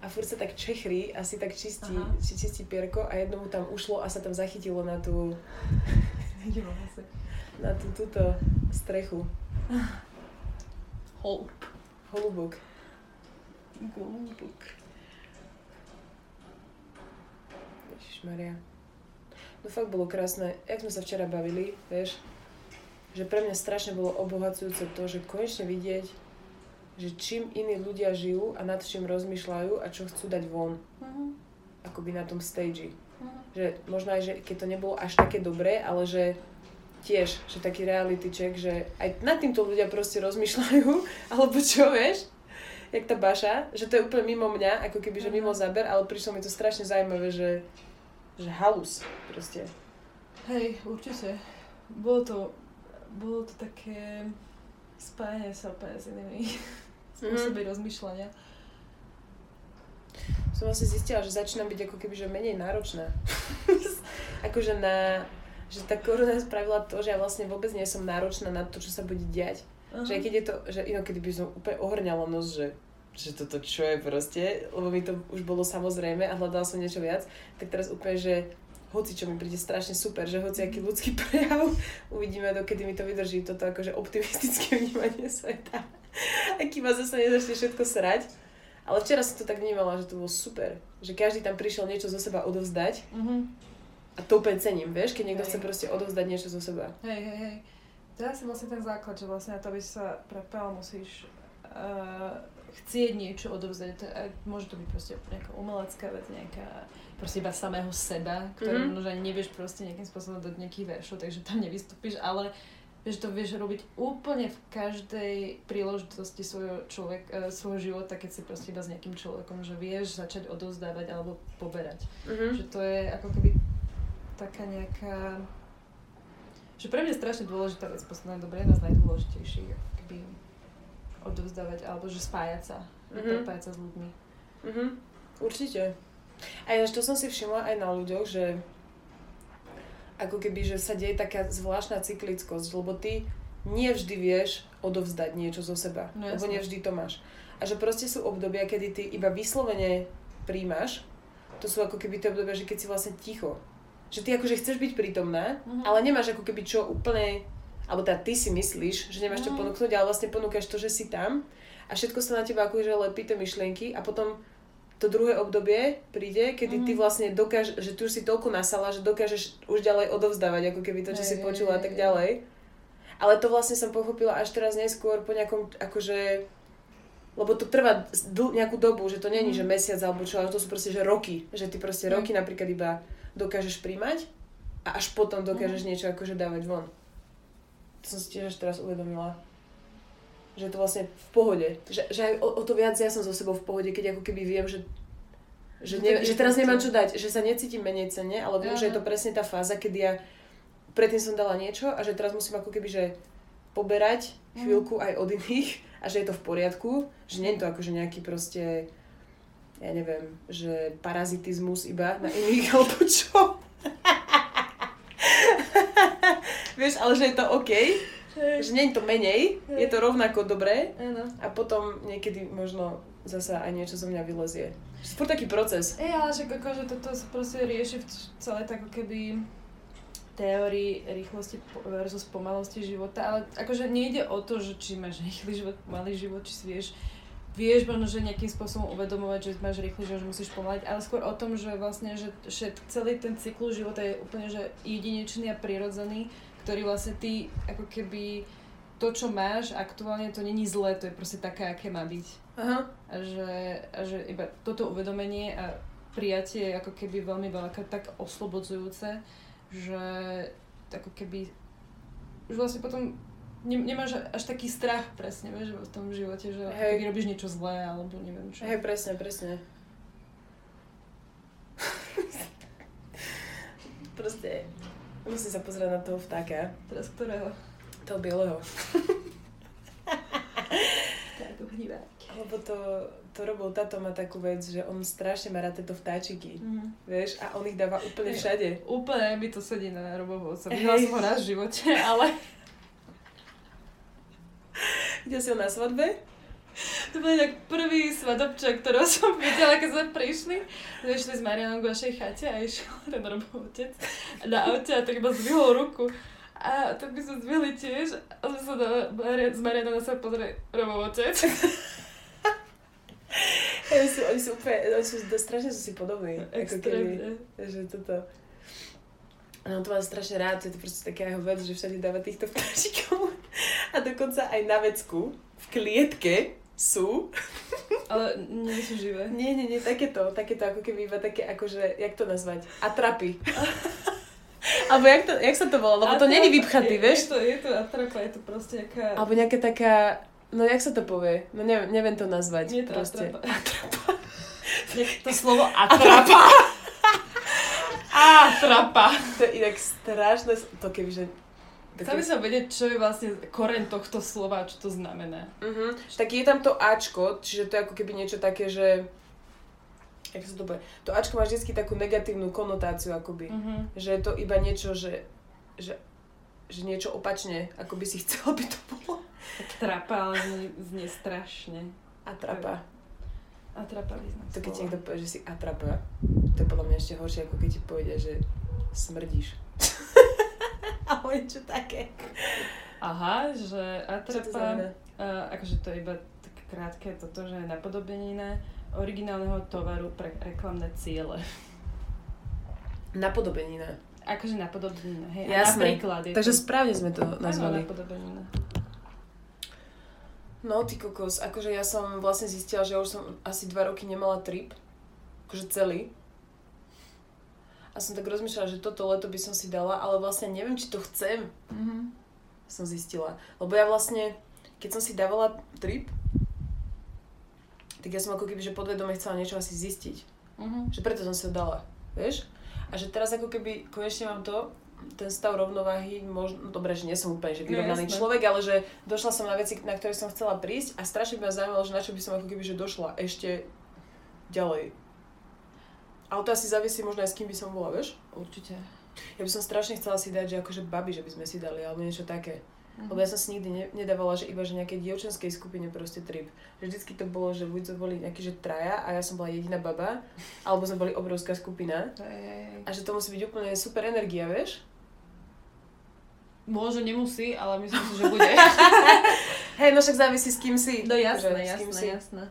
a furt sa tak čechrí a si tak čistí, si čistí pierko a jednomu tam ušlo a sa tam zachytilo na tú na tú túto strechu. Holub. Holubok. Holubok. Ježišmaria. No fakt bolo krásne. Jak sme sa včera bavili, vieš, že pre mňa strašne bolo obohacujúce to, že konečne vidieť, že čím iní ľudia žijú a nad čím rozmýšľajú a čo chcú dať von. Uh-huh. Akoby na tom stage. Uh-huh. Že možno aj, že keď to nebolo až také dobré, ale že tiež, že taký reality check, že aj nad týmto ľudia proste rozmýšľajú, alebo čo, vieš? Jak tá Baša, že to je úplne mimo mňa, ako keby, že mimo mhm. záber, ale prišlo mi to strašne zaujímavé, že, že halus proste. Hej, určite. Bolo to, bolo to také spájanie sa úplne s inými spôsoby mm-hmm. rozmýšľania. Som vlastne zistila, že začínam byť ako keby že menej náročná. akože na... Že tá korona spravila to, že ja vlastne vôbec nie som náročná na to, čo sa bude diať. Uh-huh. Že keď je to, že inokedy by som úplne ohrňala nos, že že toto čo je proste, lebo mi to už bolo samozrejme a hľadala som niečo viac, tak teraz úplne, že hoci čo mi príde strašne super, že hoci aký ľudský prejav, uvidíme, dokedy mi to vydrží, toto akože optimistické vnímanie sveta. Aký ma zase nezačne všetko srať. Ale včera som to tak vnímala, že to bolo super. Že každý tam prišiel niečo zo seba odovzdať. Mm-hmm. A to úplne cením, vieš, keď niekto hej. chce proste odovzdať niečo zo seba. Hej, hej, hej. To je asi vlastne ten základ, že vlastne na to, aby sa prepal, musíš uh, chcieť niečo odovzdať. To, uh, môže to byť proste nejaká umelecká vec, nejaká proste iba samého seba, ktoré mm-hmm. možno ani nevieš proste nejakým spôsobom do nejakých veršov, takže tam nevystúpiš, ale že to vieš robiť úplne v každej príležitosti svojho, človek, uh, svojho života, keď si proste iba s nejakým človekom, že vieš začať odovzdávať alebo poberať. Mm-hmm. Že to je ako keby taká nejaká... Že pre mňa je strašne dôležitá vec poslednej dobe, jedna z najdôležitejších, ako keby odovzdávať, alebo že spájať sa, mm-hmm. prepájať sa s ľuďmi. Mm-hmm. Určite. A ja to som si všimla aj na ľuďoch, že ako keby, že sa deje taká zvláštna cyklickosť, lebo ty nie vždy vieš odovzdať niečo zo seba, no, lebo nevždy to máš. A že proste sú obdobia, kedy ty iba vyslovene príjmaš, to sú ako keby tie obdobia, že keď si vlastne ticho. Že ty akože chceš byť prítomná, uh-huh. ale nemáš ako keby čo úplne, alebo teda ty si myslíš, že nemáš uh-huh. čo mhm. ponúknuť, ale vlastne ponúkaš to, že si tam a všetko sa na teba akože lepí tie myšlienky a potom to druhé obdobie príde, kedy mm-hmm. ty mhm. vlastne dokážeš, že tu už si toľko nasala, že dokážeš už ďalej odovzdávať, ako keby to, čo hey, si počula a tak ďalej. Ale to vlastne som pochopila až teraz neskôr po nejakom, akože, lebo to trvá nejakú dobu, že to není, mm. že mesiac alebo čo, ale to sú proste, že roky. Že ty proste mm. roky napríklad iba dokážeš príjmať a až potom dokážeš mm. niečo akože dávať von. To som si tiež až teraz uvedomila že to vlastne v pohode. Že, že aj o, o to viac ja som so sebou v pohode, keď ako keby viem, že že, ne, že teraz nemám čo dať, že sa necítim menej cenne, ale viem, že je to presne tá fáza, kedy ja predtým som dala niečo a že teraz musím ako keby, že poberať mhm. chvíľku aj od iných a že je to v poriadku, že nie je to akože nejaký proste, ja neviem, že parazitizmus iba na iných alebo čo. Vieš, ale že je to OK že nie je to menej, je to rovnako dobré a potom niekedy možno zasa aj niečo zo mňa vylezie. Furt taký proces. Ej, ale však akože toto sa proste rieši v celé tak keby teórii rýchlosti versus pomalosti života, ale akože nejde o to, že či máš rýchly život, malý život, či si vieš vieš možno, že nejakým spôsobom uvedomovať, že máš rýchly život, že musíš pomaliť, ale skôr o tom, že vlastne, že, že celý ten cyklus života je úplne že jedinečný a prirodzený ktorý vlastne ty ako keby to, čo máš aktuálne, to není zlé, to je proste také, aké má byť. Aha. A že, a že iba toto uvedomenie a prijatie je ako keby veľmi veľké, tak oslobodzujúce, že ako keby už vlastne potom ne, nemáš až taký strach presne, vieš, v tom živote, že keby robíš niečo zlé, alebo neviem čo. Hej, presne, presne. Proste, musím sa pozrieť na toho vtáka. Teraz ktorého? Toho bieleho. Tak, uhnívať. Lebo to, to robil táto má takú vec, že on strašne má rád tieto vtáčiky. Mhm. Vieš, a on ich dáva úplne Hej. všade. Úplne mi to sedí na robovú. Som videla som ho raz v živote, ale Videl si ho na svadbe? to bol tak prvý svadobček, ktorého som videla, keď sme prišli. Sme išli s Marianom k vašej chate a išiel ten robov otec na aute a tak iba zvihol ruku. A tak by sme zvihli tiež a sme sa s Marianom na seba pozreli robov otec. Oni sú, oni sú úplne, oni sú, strašne sú si podobní. Ako keby, Extrémne. že toto. No to má strašne rád, je to proste taká jeho vec, že všade dáva týchto vtáčikov. A dokonca aj na vecku, v klietke sú. Ale nie sú živé. Nie, nie, nie, takéto, takéto ako keby iba také, akože, jak to nazvať? Atrapy. Alebo jak, to, jak sa to volá? Lebo to Atrapa- není vypchatý, je- vieš? Je to, je to atrapa, je to proste nejaká... Alebo nejaká taká, no jak sa to povie? No neviem, neviem to nazvať. Nie je to proste. atrapa. Nie, to slovo atrapa. atrapa. To je inak strašné, to kebyže... Chcel by som vedieť, čo je vlastne koreň tohto slova, čo to znamená. Uh-huh. Tak je tam to Ačko, čiže to je ako keby niečo také, že... Jak sa to povie? To Ačko má vždy takú negatívnu konotáciu, akoby. Uh-huh. Že je to iba niečo, že, že, že niečo opačne, ako by si chcel, by to bolo. Trapa, ale znie, strašne. Atrapa. Atrapa význam To keď ti niekto povie, že si atrapa, to je podľa mňa ešte horšie, ako keď ti povedia, že smrdíš. Alebo niečo také. Aha, že atrapa, uh, akože to je iba také krátke toto, že je napodobenina originálneho tovaru pre reklamné ciele. Napodobenina. Akože napodobenina, hej. Jasné. Napríklad je Takže to... správne sme to Áno, nazvali. napodobenina. No, ty kokos, akože ja som vlastne zistila, že už som asi dva roky nemala trip. Akože celý. A som tak rozmýšľala, že toto leto by som si dala, ale vlastne neviem, či to chcem. Mhm. Som zistila. Lebo ja vlastne, keď som si dávala trip, tak ja som ako keby, že podvedome chcela niečo asi zistiť. Mhm. Že preto som si to dala. Vieš? A že teraz ako keby konečne mám to, ten stav rovnováhy, možno, dobre, že nie som úplne že vyrovnaný jasné. človek, ale že došla som na veci, na ktoré som chcela prísť a strašne by ma zaujímalo, že na čo by som ako keby že došla ešte ďalej. Ale to asi závisí možno aj s kým by som bola, vieš? Určite. Ja by som strašne chcela si dať, že akože babi, že by sme si dali, alebo niečo také. Mhm. Lebo ja som si nikdy ne, nedávala, že iba že nejakej dievčenskej skupine proste trip. Že vždycky to bolo, že buď to boli nejakí, že traja a ja som bola jediná baba, alebo sme boli obrovská skupina. A že to musí byť úplne super energia, vieš? Môže, nemusí, ale myslím si, že bude. Hej, no však závisí s kým si. No jasné, s kým jasné, si. jasné.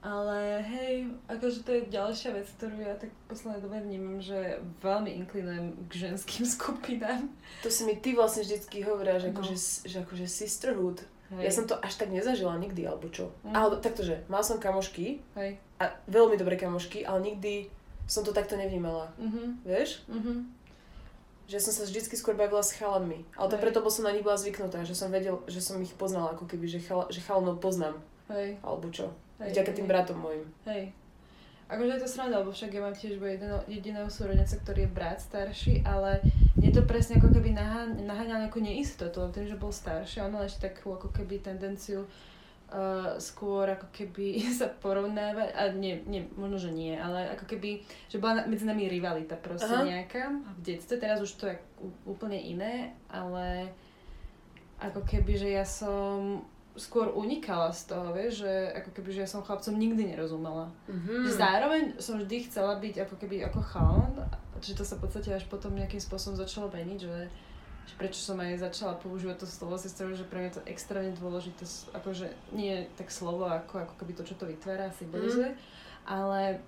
Ale hej, akože to je ďalšia vec, ktorú ja tak v poslednej dobe vnímam, že veľmi inklinujem k ženským skupinám. To si mi ty vlastne vždycky hovorila, že No. akože, že akože sisterhood. Hej. Ja som to až tak nezažila nikdy, alebo čo. Mhm. Ale taktože, mal som kamošky Hej. a veľmi dobré kamošky, ale nikdy som to takto nevnímala. Mhm, Vieš? mhm. Že som sa vždycky skôr bavila s chalami. Ale to Hej. preto, bo som na nich bola zvyknutá, že som vedel, že som ich poznala ako keby, že, chala, že chalanov poznám. Hej. Alebo čo. Hej, Vďaka tým hej. bratom mojim. Hej. Akože je to sranda, lebo však ja mám tiež jedino, jediného súrodenca, ktorý je brat starší, ale mne to presne ako keby nahá- naháňalo nejakú neistotu, lebo tým, že bol starší, on mal ešte takú ako keby tendenciu uh, skôr ako keby sa porovnávať, a nie, nie, možno, že nie, ale ako keby, že bola medzi nami rivalita proste Aha. nejaká v detstve, teraz už to je úplne iné, ale ako keby, že ja som skôr unikala z toho, vieš, že ako keby, že ja som chlapcom nikdy nerozumela. Mhm. Že zároveň som vždy chcela byť ako keby ako chalan, že to sa v podstate až potom nejakým spôsobom začalo meniť, že, že prečo som aj začala používať to slovo sestrou, že pre mňa to extrémne dôležité, akože nie tak slovo ako, ako keby to, čo to vytvára, symbolizuje, ale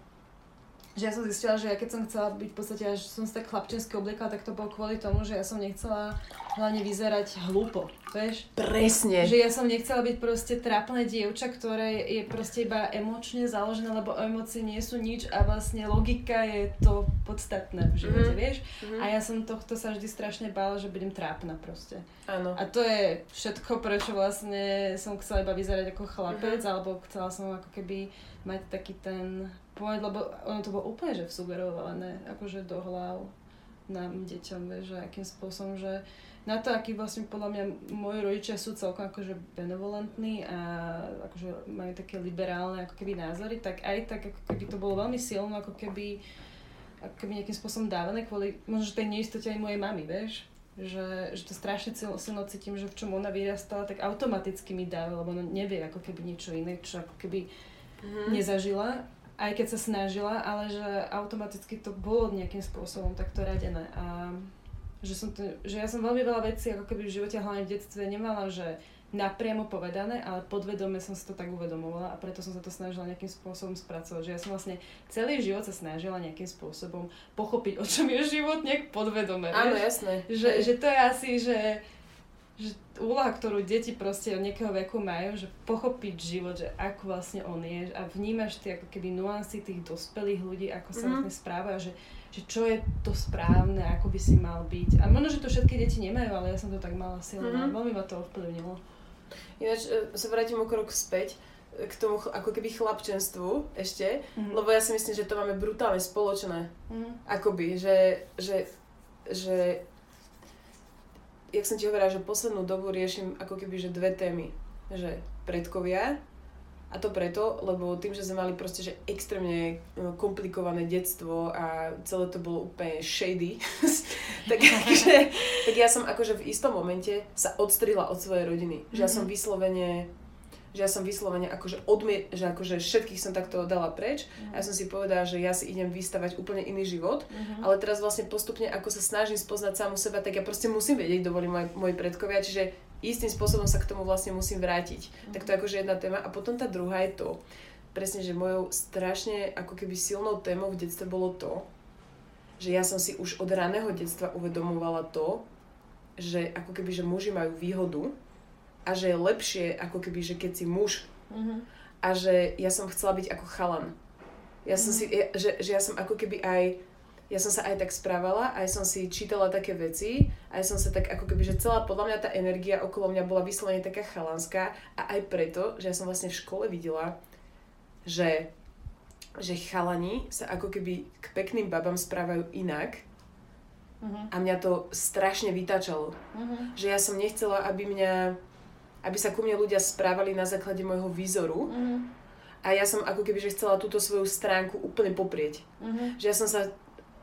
že ja som zistila, že ja keď som chcela byť v podstate, až som sa tak chlapčensky obliekala, tak to bolo kvôli tomu, že ja som nechcela hlavne vyzerať hlúpo, vieš? Presne. Že ja som nechcela byť proste trápne dievča, ktoré je proste iba emočne založené, lebo emócie nie sú nič a vlastne logika je to podstatné v živote, Mhm. vieš? Mhm. A ja som tohto sa vždy strašne bála, že budem trápna proste. Áno. A to je všetko, prečo vlastne som chcela iba vyzerať ako chlapec, Mhm. alebo chcela som ako keby mať taký ten point, lebo ono to bolo úplne, že vsugerované, akože do hlav nám, deťom, vieš, že akým spôsobom, že na to, aký vlastne podľa mňa moji rodičia sú celkom akože benevolentní a akože majú také liberálne ako keby názory, tak aj tak ako keby to bolo veľmi silno, ako keby, ako keby nejakým spôsobom dávané kvôli možno, že tej neistote aj mojej mamy, vieš že, že to strašne silno, silno cítim, že v čom ona vyrastala, tak automaticky mi dáva, lebo ona nevie ako keby niečo iné, čo ako keby mm-hmm. nezažila, aj keď sa snažila, ale že automaticky to bolo nejakým spôsobom takto radené. A že, som to, že ja som veľmi veľa vecí ako keby v živote, hlavne v detstve, nemala, že napriamo povedané, ale podvedome som si to tak uvedomovala a preto som sa to snažila nejakým spôsobom spracovať. Že ja som vlastne celý život sa snažila nejakým spôsobom pochopiť, o čom je život nejak podvedome. Áno, jasné. Že, že to je asi, že, že úloha, ktorú deti proste od nejakého veku majú, že pochopiť život, že ako vlastne on je a vnímaš tie ako keby nuancy tých dospelých ľudí, ako sa mm-hmm. vlastne správajú, že, že čo je to správne, ako by si mal byť. A možno, že to všetky deti nemajú, ale ja som to tak mala silno mm-hmm. veľmi ma to ovplyvnilo. Ináč e, sa vrátim o krok späť e, k tomu ako keby chlapčenstvu ešte, mm-hmm. lebo ja si myslím, že to máme brutálne spoločné. Mm-hmm. Akoby, že, že, že jak som ti hovorila, že poslednú dobu riešim ako keby, že dve témy. Že predkovia a to preto, lebo tým, že sme mali proste že extrémne no, komplikované detstvo a celé to bolo úplne shady, tak, akože, tak ja som akože v istom momente sa odstrila od svojej rodiny. Že ja som mhm. vyslovene že ja som vyslovene akože odmiet, že akože všetkých som takto dala preč uh-huh. a ja som si povedala, že ja si idem vystavať úplne iný život, uh-huh. ale teraz vlastne postupne ako sa snažím spoznať samu seba, tak ja proste musím vedieť, dovolí moji, moji predkovia, čiže istým spôsobom sa k tomu vlastne musím vrátiť. Uh-huh. Tak to je akože jedna téma. A potom tá druhá je to, presne, že mojou strašne ako keby silnou témou v detstve bolo to, že ja som si už od raného detstva uvedomovala to, že ako keby, že muži majú výhodu, a že je lepšie ako keby, že keď si muž mm-hmm. a že ja som chcela byť ako chalan. Ja som mm-hmm. si, ja, že, že ja som ako keby aj, ja som sa aj tak správala, aj som si čítala také veci, aj som sa tak ako keby, že celá podľa mňa tá energia okolo mňa bola vyslovene taká chalanská a aj preto, že ja som vlastne v škole videla, že, že chalani sa ako keby k pekným babám správajú inak, Uh-huh. A mňa to strašne vytáčalo. Uh-huh. Že ja som nechcela, aby mňa aby sa ku mne ľudia správali na základe môjho výzoru. Mm-hmm. A ja som ako keby, že chcela túto svoju stránku úplne poprieť. Mm-hmm. Že ja som sa,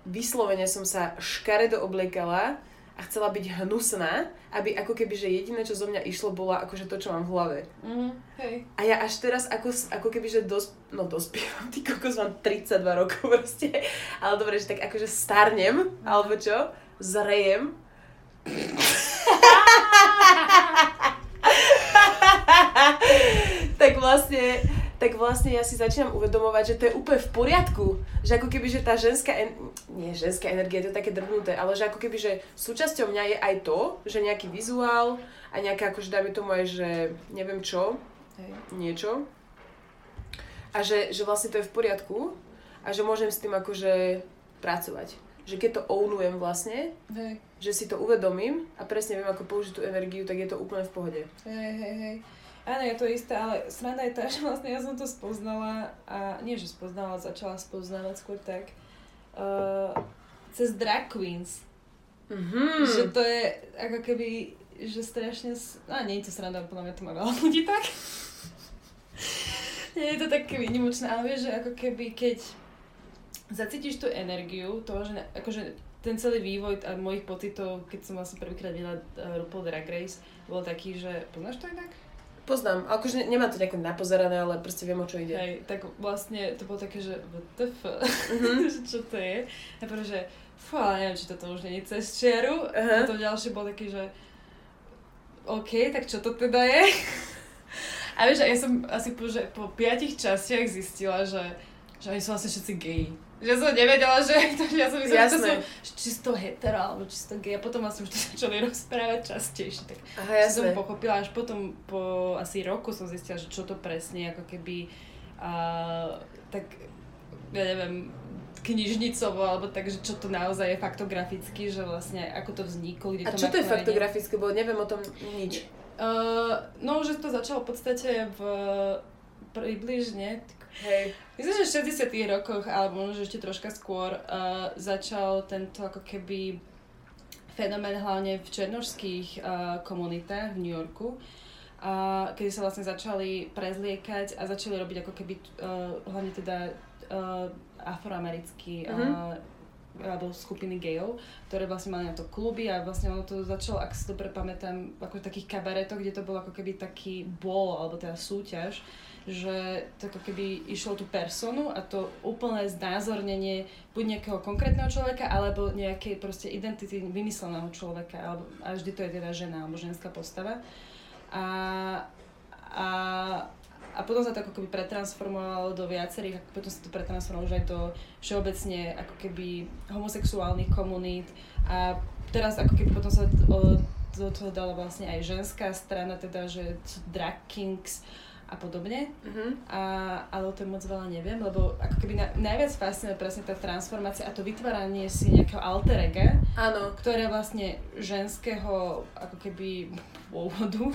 vyslovene som sa škaredo obliekala a chcela byť hnusná, aby ako keby, že jediné, čo zo mňa išlo, bola akože to, čo mám v hlave. Mm-hmm. Hej. A ja až teraz ako, ako keby, že dos, no dospievam, ty kokos mám 32 rokov proste, ale dobre, že tak akože starnem, mm-hmm. alebo čo, zrejem. vlastne tak vlastne ja si začínam uvedomovať, že to je úplne v poriadku. Že ako keby, že tá ženská, en... nie ženská energia, to je také drbnuté, ale že ako keby, že súčasťou mňa je aj to, že nejaký vizuál a nejaké, akože dajme tomu aj, že neviem čo, Hej. niečo. A že, že vlastne to je v poriadku a že môžem s tým akože pracovať. Že keď to ownujem vlastne, hej. že si to uvedomím a presne viem, ako použiť tú energiu, tak je to úplne v pohode. Hej, hej, hej. Áno, je to isté, ale sranda je tá, že vlastne ja som to spoznala a nie, že spoznala, začala spoznávať skôr tak uh, cez drag queens. Mm-hmm. Že to je ako keby, že strašne, a nie je to sranda, podľa mňa to má veľa ľudí tak. nie je to také výnimočné, ale vieš, že ako keby keď zacítiš tú energiu toho, že akože ten celý vývoj a mojich pocitov, keď som vlastne prvýkrát videla uh, RuPaul Drag Race, bol taký, že poznáš to inak? Poznám, akože nemá to nejako napozerané, ale proste viem, o čo ide. Hej, tak vlastne to bolo také, že WTF, mm-hmm. čo to je. A že fú, ale neviem, či toto už nie je cez čiaru. Uh-huh. A to ďalšie bolo také, že OK, tak čo to teda je? a vieš, ja som asi po, že po piatich častiach zistila, že, že oni sú vlastne všetci gay. Že som nevedela, že, to, ja som myslela, že to sú čisto hetero alebo čisto gay a potom asi už to začali rozprávať častejšie. Tak Aha, jasné. som pochopila, až potom po asi roku som zistila, že čo to presne ako keby uh, tak ja neviem, knižnicovo, alebo tak, že čo to naozaj je faktograficky, že vlastne ako to vzniklo, kde a to čo to je faktografické, bo neviem o tom nič. Uh, no, že to začalo v podstate v približne, Hej. Myslím, že v 60 rokoch, alebo možno ešte troška skôr, uh, začal tento ako keby fenomén hlavne v černožských uh, komunitách v New Yorku, uh, kedy sa vlastne začali prezliekať a začali robiť ako keby uh, hlavne teda uh, afroamerický uh, alebo skupiny gejov, ktoré vlastne mali na to kluby a vlastne ono to začalo, ak si dobre pamätám, ako v takých kabaretoch, kde to bolo ako keby taký bol, alebo teda súťaž, že to ako keby išlo tú personu a to úplné znázornenie buď nejakého konkrétneho človeka, alebo nejakej proste identity vymysleného človeka, alebo, a vždy to je teda žena alebo ženská postava. A, a a potom sa to ako keby pretransformovalo do viacerých, a potom sa to pretransformovalo už aj do všeobecne ako keby homosexuálnych komunít a teraz ako keby potom sa do, toho dala vlastne aj ženská strana, teda že drag kings a podobne. Uh-huh. A, ale o tom moc veľa neviem, lebo ako keby na, najviac fascinuje presne tá transformácia a to vytváranie si nejakého alter ega, Áno. ktoré vlastne ženského ako keby pôvodu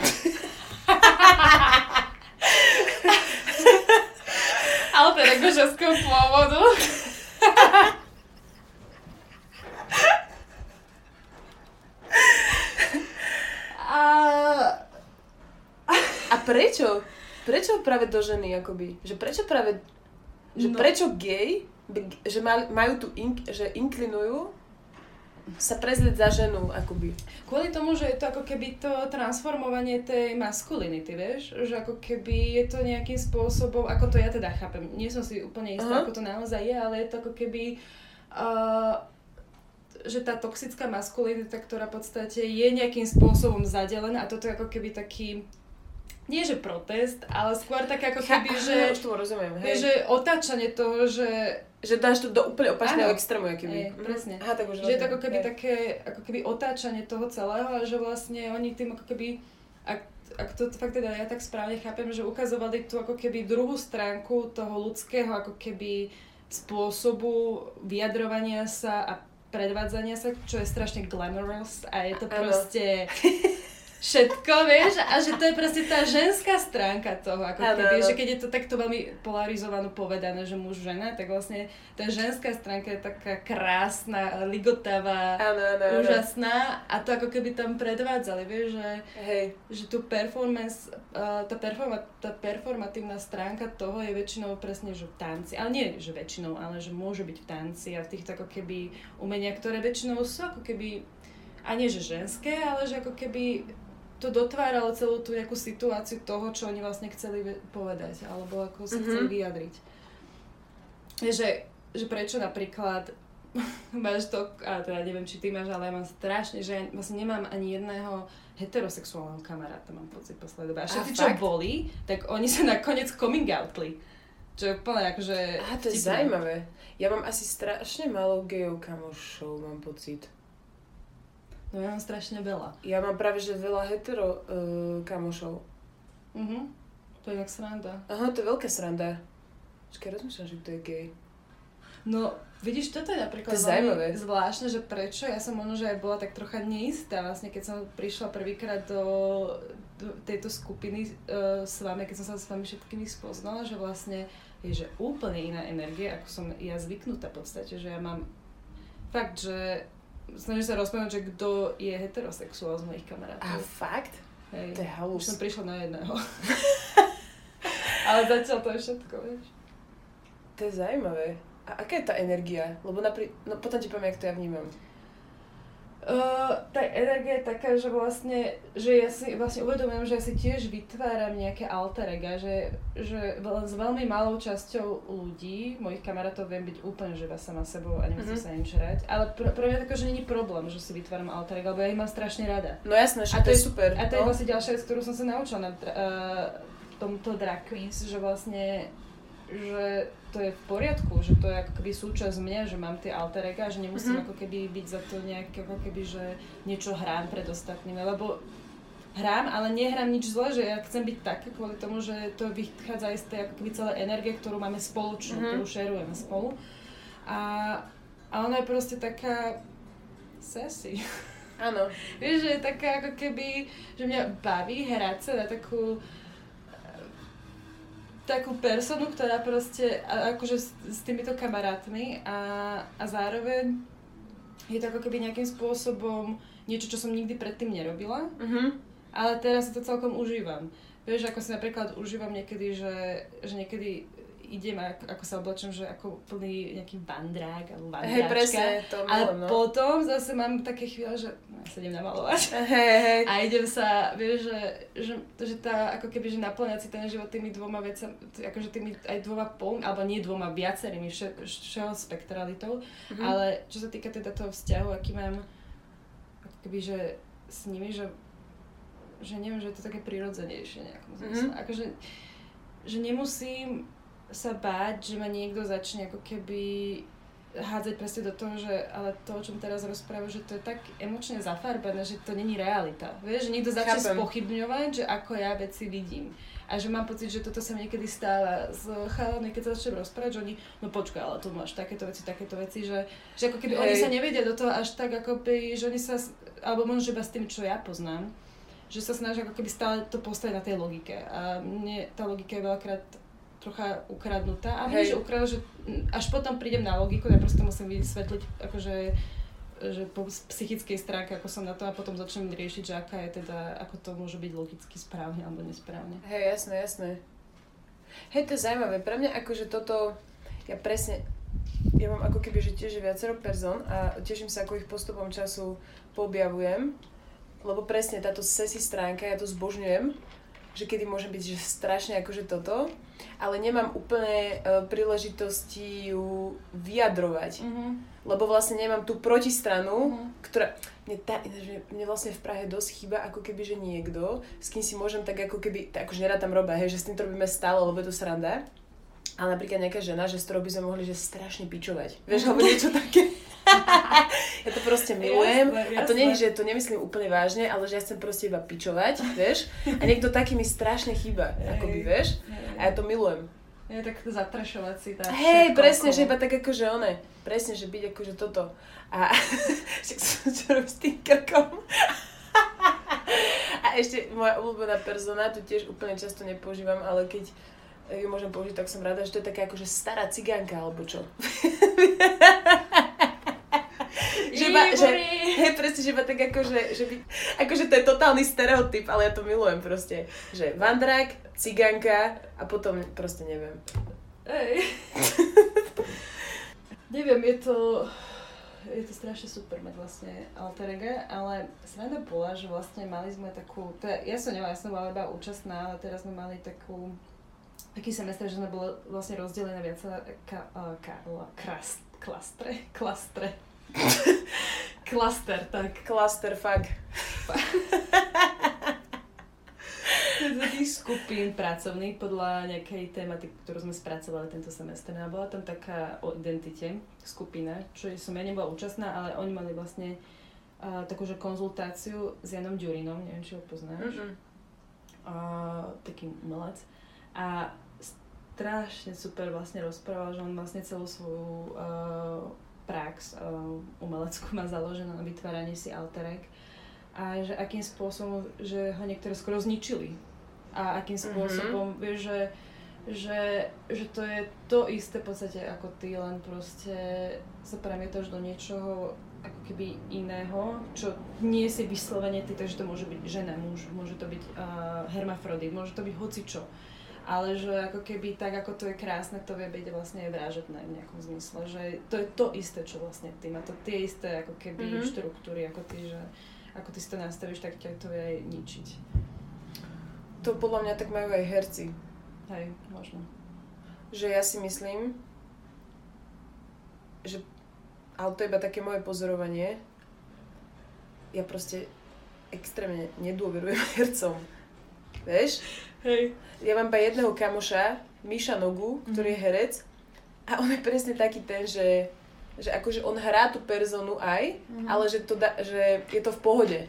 Alter ego ženského pôvodu. A... A prečo? Prečo práve do ženy, akoby? Že prečo práve... Že no. prečo gay, že majú tu, ink, že inklinujú sa prezliť za ženu, akoby. Kvôli tomu, že je to ako keby to transformovanie tej maskulinity, vieš? Že ako keby je to nejakým spôsobom, ako to ja teda chápem, nie som si úplne istá, uh-huh. ako to naozaj je, ale je to ako keby... Uh, že tá toxická maskulinita, ktorá v podstate je nejakým spôsobom zadelená a toto je ako keby taký nie že protest, ale skôr také ako keby, že, už to rozumiem, hej. že otáčanie toho, že že dáš to do úplne opačného extrému, keby. Ej, presne. Aha, tak už že je to ako keby hej. také, ako keby otáčanie toho celého a že vlastne oni tým ako keby, ak, ak to fakt teda ja tak správne chápem, že ukazovali tu ako keby druhú stránku toho ľudského ako keby spôsobu vyjadrovania sa a predvádzania sa, čo je strašne glamorous a je to proste všetko, vieš, a že to je proste tá ženská stránka toho, ako ano, keby, ano. že keď je to takto veľmi polarizované povedané, že muž, žena, tak vlastne tá ženská stránka je taká krásna, ligotavá, ano, ano, úžasná a to ako keby tam predvádzali, vieš, že, Hej. že tu performance, uh, tá, performa, tá performatívna stránka toho je väčšinou presne, že v tanci, ale nie, že väčšinou, ale že môže byť v tanci a v týchto ako keby umenia, ktoré väčšinou sú ako keby a nie že ženské, ale že ako keby to dotváralo celú tú nejakú situáciu toho, čo oni vlastne chceli povedať, alebo ako sa mm-hmm. chceli vyjadriť. Že, že prečo napríklad máš to, a teda neviem, či ty máš, ale ja mám strašne, že ja vlastne nemám ani jedného heterosexuálneho kamaráta, mám pocit poslednej dobe. A všetci, čo boli, tak oni sa nakoniec coming outli. Čo je úplne akože... Aha, to je zaujímavé. Ja mám asi strašne málo gejov kamošov, mám pocit. No ja mám strašne veľa. Ja mám práve, že veľa hetero uh, kamošov. Mhm. To je jak sranda. Aha, to je veľká sranda. Počkaj, rozmýšľam, že kto je gay. No, vidíš, toto je napríklad to je zvláštne, že prečo, ja som možno, že aj bola tak trocha neistá, vlastne keď som prišla prvýkrát do, do tejto skupiny uh, s vami, keď som sa s vami všetkými spoznala, že vlastne je že úplne iná energia, ako som ja zvyknutá v podstate, že ja mám fakt, že snažím sa rozprávať, že kto je heterosexuál z mojich kamarátov. A fakt? Hej. To je halus. Už som prišla na jedného. Ale zatiaľ to je všetko, vieš. To je zaujímavé. A aká je tá energia? Lebo napri... No potom ti poviem, jak to ja vnímam. Uh, tá energia je taká, že vlastne, že ja si vlastne uvedomujem, že ja si tiež vytváram nejaké alter ega, že, že s veľmi malou časťou ľudí, mojich kamarátov viem byť úplne živa sama sebou a nemusím mm-hmm. sa im čerať, ale pre, pre mňa tako, že není problém, že si vytváram alter ega, lebo ja ich mám strašne rada. No jasné, že to je super. A to no? je vlastne ďalšia vec, ktorú som sa naučila na uh, tomto drag queens, že vlastne že to je v poriadku, že to je ako keby súčasť mňa, že mám tie alter ega, že nemusím mm-hmm. ako keby byť za to nejaké, ako keby, že niečo hrám pred ostatnými, lebo hrám, ale nehrám nič zle, že ja chcem byť také kvôli tomu, že to vychádza aj z tej ako keby celé energie, ktorú máme spoločnú, mm-hmm. ktorú šerujeme spolu. A, a ona je proste taká sexy. Áno. Vieš, že je taká ako keby, že mňa baví hrať sa na takú takú personu, ktorá proste, akože s, s týmito kamarátmi a, a zároveň je to ako keby nejakým spôsobom niečo, čo som nikdy predtým nerobila, uh-huh. ale teraz si to celkom užívam. Vieš, ako si napríklad užívam niekedy, že, že niekedy idem, ako, ako sa oblečem, že ako plný nejaký vandrák alebo vandráčka. Hej, presne, to Ale no. potom zase mám také chvíle, že no, ja sa idem namalovať. Hej, hej. A idem sa, vieš, že, že, že tá, ako keby, že naplňať si ten život tými dvoma vecami, akože tými aj dvoma pol, alebo nie dvoma, viacerými, všeho spektralitou. Mm-hmm. Ale čo sa týka teda toho vzťahu, aký mám, ako keby, že s nimi, že že neviem, že je to také prirodzenejšie nejakom zmysle. Mm-hmm. Akože, že nemusím sa báť, že ma niekto začne ako keby hádzať presne do toho, že ale to, o čom teraz rozprávam, že to je tak emočne zafarbené, že to není realita. Vieš, že niekto začne Chápem. spochybňovať, že ako ja veci vidím. A že mám pocit, že toto sa mi niekedy stáva s chalami, keď sa začnem rozprávať, že oni, no počkaj, ale tu máš takéto veci, takéto veci, že, že ako keby Hej. oni sa nevedia do toho až tak, ako by, že oni sa, alebo možno, že iba s tým, čo ja poznám, že sa snažia ako keby stále to postaviť na tej logike. A mne tá logika je veľakrát trocha ukradnutá. A nie, že ukradnú, že až potom prídem na logiku, ja proste musím vysvetliť, akože že po psychickej stránke, ako som na to a potom začnem riešiť, že aká je teda, ako to môže byť logicky správne alebo nesprávne. Hej, jasné, jasné. Hej, to je zaujímavé. Pre mňa akože toto, ja presne, ja mám ako keby, že tiež viacero person a teším sa, ako ich postupom času poobjavujem, lebo presne táto sesi stránka, ja to zbožňujem, že kedy môže byť že strašne akože toto, ale nemám úplne uh, príležitosti ju vyjadrovať. Mm-hmm. Lebo vlastne nemám tú protistranu, mm-hmm. ktorá... Mne, tá, mne vlastne v Prahe dosť chýba ako keby, že niekto, s kým si môžem tak ako keby, tak akože nerad tam robia, hej, že s tým to robíme stále, lebo je to sranda. Ale napríklad nejaká žena, že s ktorou by sme mohli že strašne pičovať. Vieš, alebo niečo také. ja to proste milujem. Jasne, jasne. A to nie je, že to nemyslím úplne vážne, ale že ja chcem proste iba pičovať, vieš. A niekto taký mi strašne chýba, akoby, vieš. A ja to milujem. Je tak zatrašovať si tak. Hej, presne, okolo. že iba tak akože one. Presne, že byť akože toto. A však som čo robím s tým krkom. A ešte moja obľúbená persona, tu tiež úplne často nepoužívam, ale keď ju môžem použiť, tak som rada, že to je taká akože stará cigánka, alebo čo že, ba, že, hej, presne, že ba tak akože, že by, akože to je totálny stereotyp, ale ja to milujem proste, že vandrák, ciganka a potom proste neviem. Ej. neviem, je to, je to strašne super mať vlastne alter ego, ale sranda bola, že vlastne mali sme takú, teda ja som nemala, ja som bola iba účastná, ale teraz sme mali takú, taký semestr, že sme boli vlastne rozdelené viac ka, ka, krast, klastre, klastre, Klaster, tak. Klaster, fuck. takých skupín pracovných podľa nejakej tématy, ktorú sme spracovali tento semestr. A bola tam taká o identite skupina, čo som ja nebola účastná, ale oni mali vlastne uh, takúže konzultáciu s Janom Ďurinom, neviem, či ho poznáš. Mm-hmm. Uh, taký umelec. A strašne super vlastne rozprával, že on vlastne celú svoju uh, prax uh, umeleckú má založenú na vytváranie si alterek a že akým spôsobom, že ho niektoré skoro zničili a akým mhm. spôsobom, mm-hmm. vieš, že, že, že to je to isté v podstate ako ty, len proste sa premietaš do niečoho ako keby iného, čo nie si vyslovene ty, takže to môže byť žena, muž, môže to byť uh, hermafrodit, môže to byť hocičo ale že ako keby tak, ako to je krásne, to vie byť vlastne aj vražedné v nejakom zmysle, že to je to isté, čo vlastne ty má to tie isté ako keby mm-hmm. štruktúry, ako ty, že ako ty si to nastavíš, tak ťa to vie aj ničiť. To podľa mňa tak majú aj herci. Hej, možno. Že ja si myslím, že, ale to je iba také moje pozorovanie, ja proste extrémne nedôverujem hercom. Vieš? Hej. Ja mám iba jedného kamoša, Miša Nogu, ktorý je mhm. herec. A on je presne taký ten, že, že akože on hrá tú personu aj, mm-hmm. ale že, to da, že je to v pohode.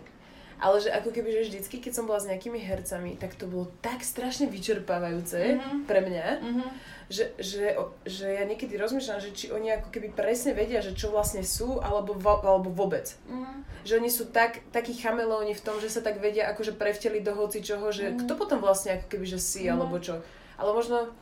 Ale že ako keby, že vždycky, keď som bola s nejakými hercami, tak to bolo tak strašne vyčerpávajúce mm-hmm. pre mňa, mm-hmm. že, že, že ja niekedy rozmýšľam, že či oni ako keby presne vedia, že čo vlastne sú, alebo, alebo vôbec. Mm-hmm že oni sú tak, takí chamelóni v tom, že sa tak vedia akože prevteliť do hoci čoho, že mm. kto potom vlastne ako keby, že si, mm. alebo čo. Ale možno,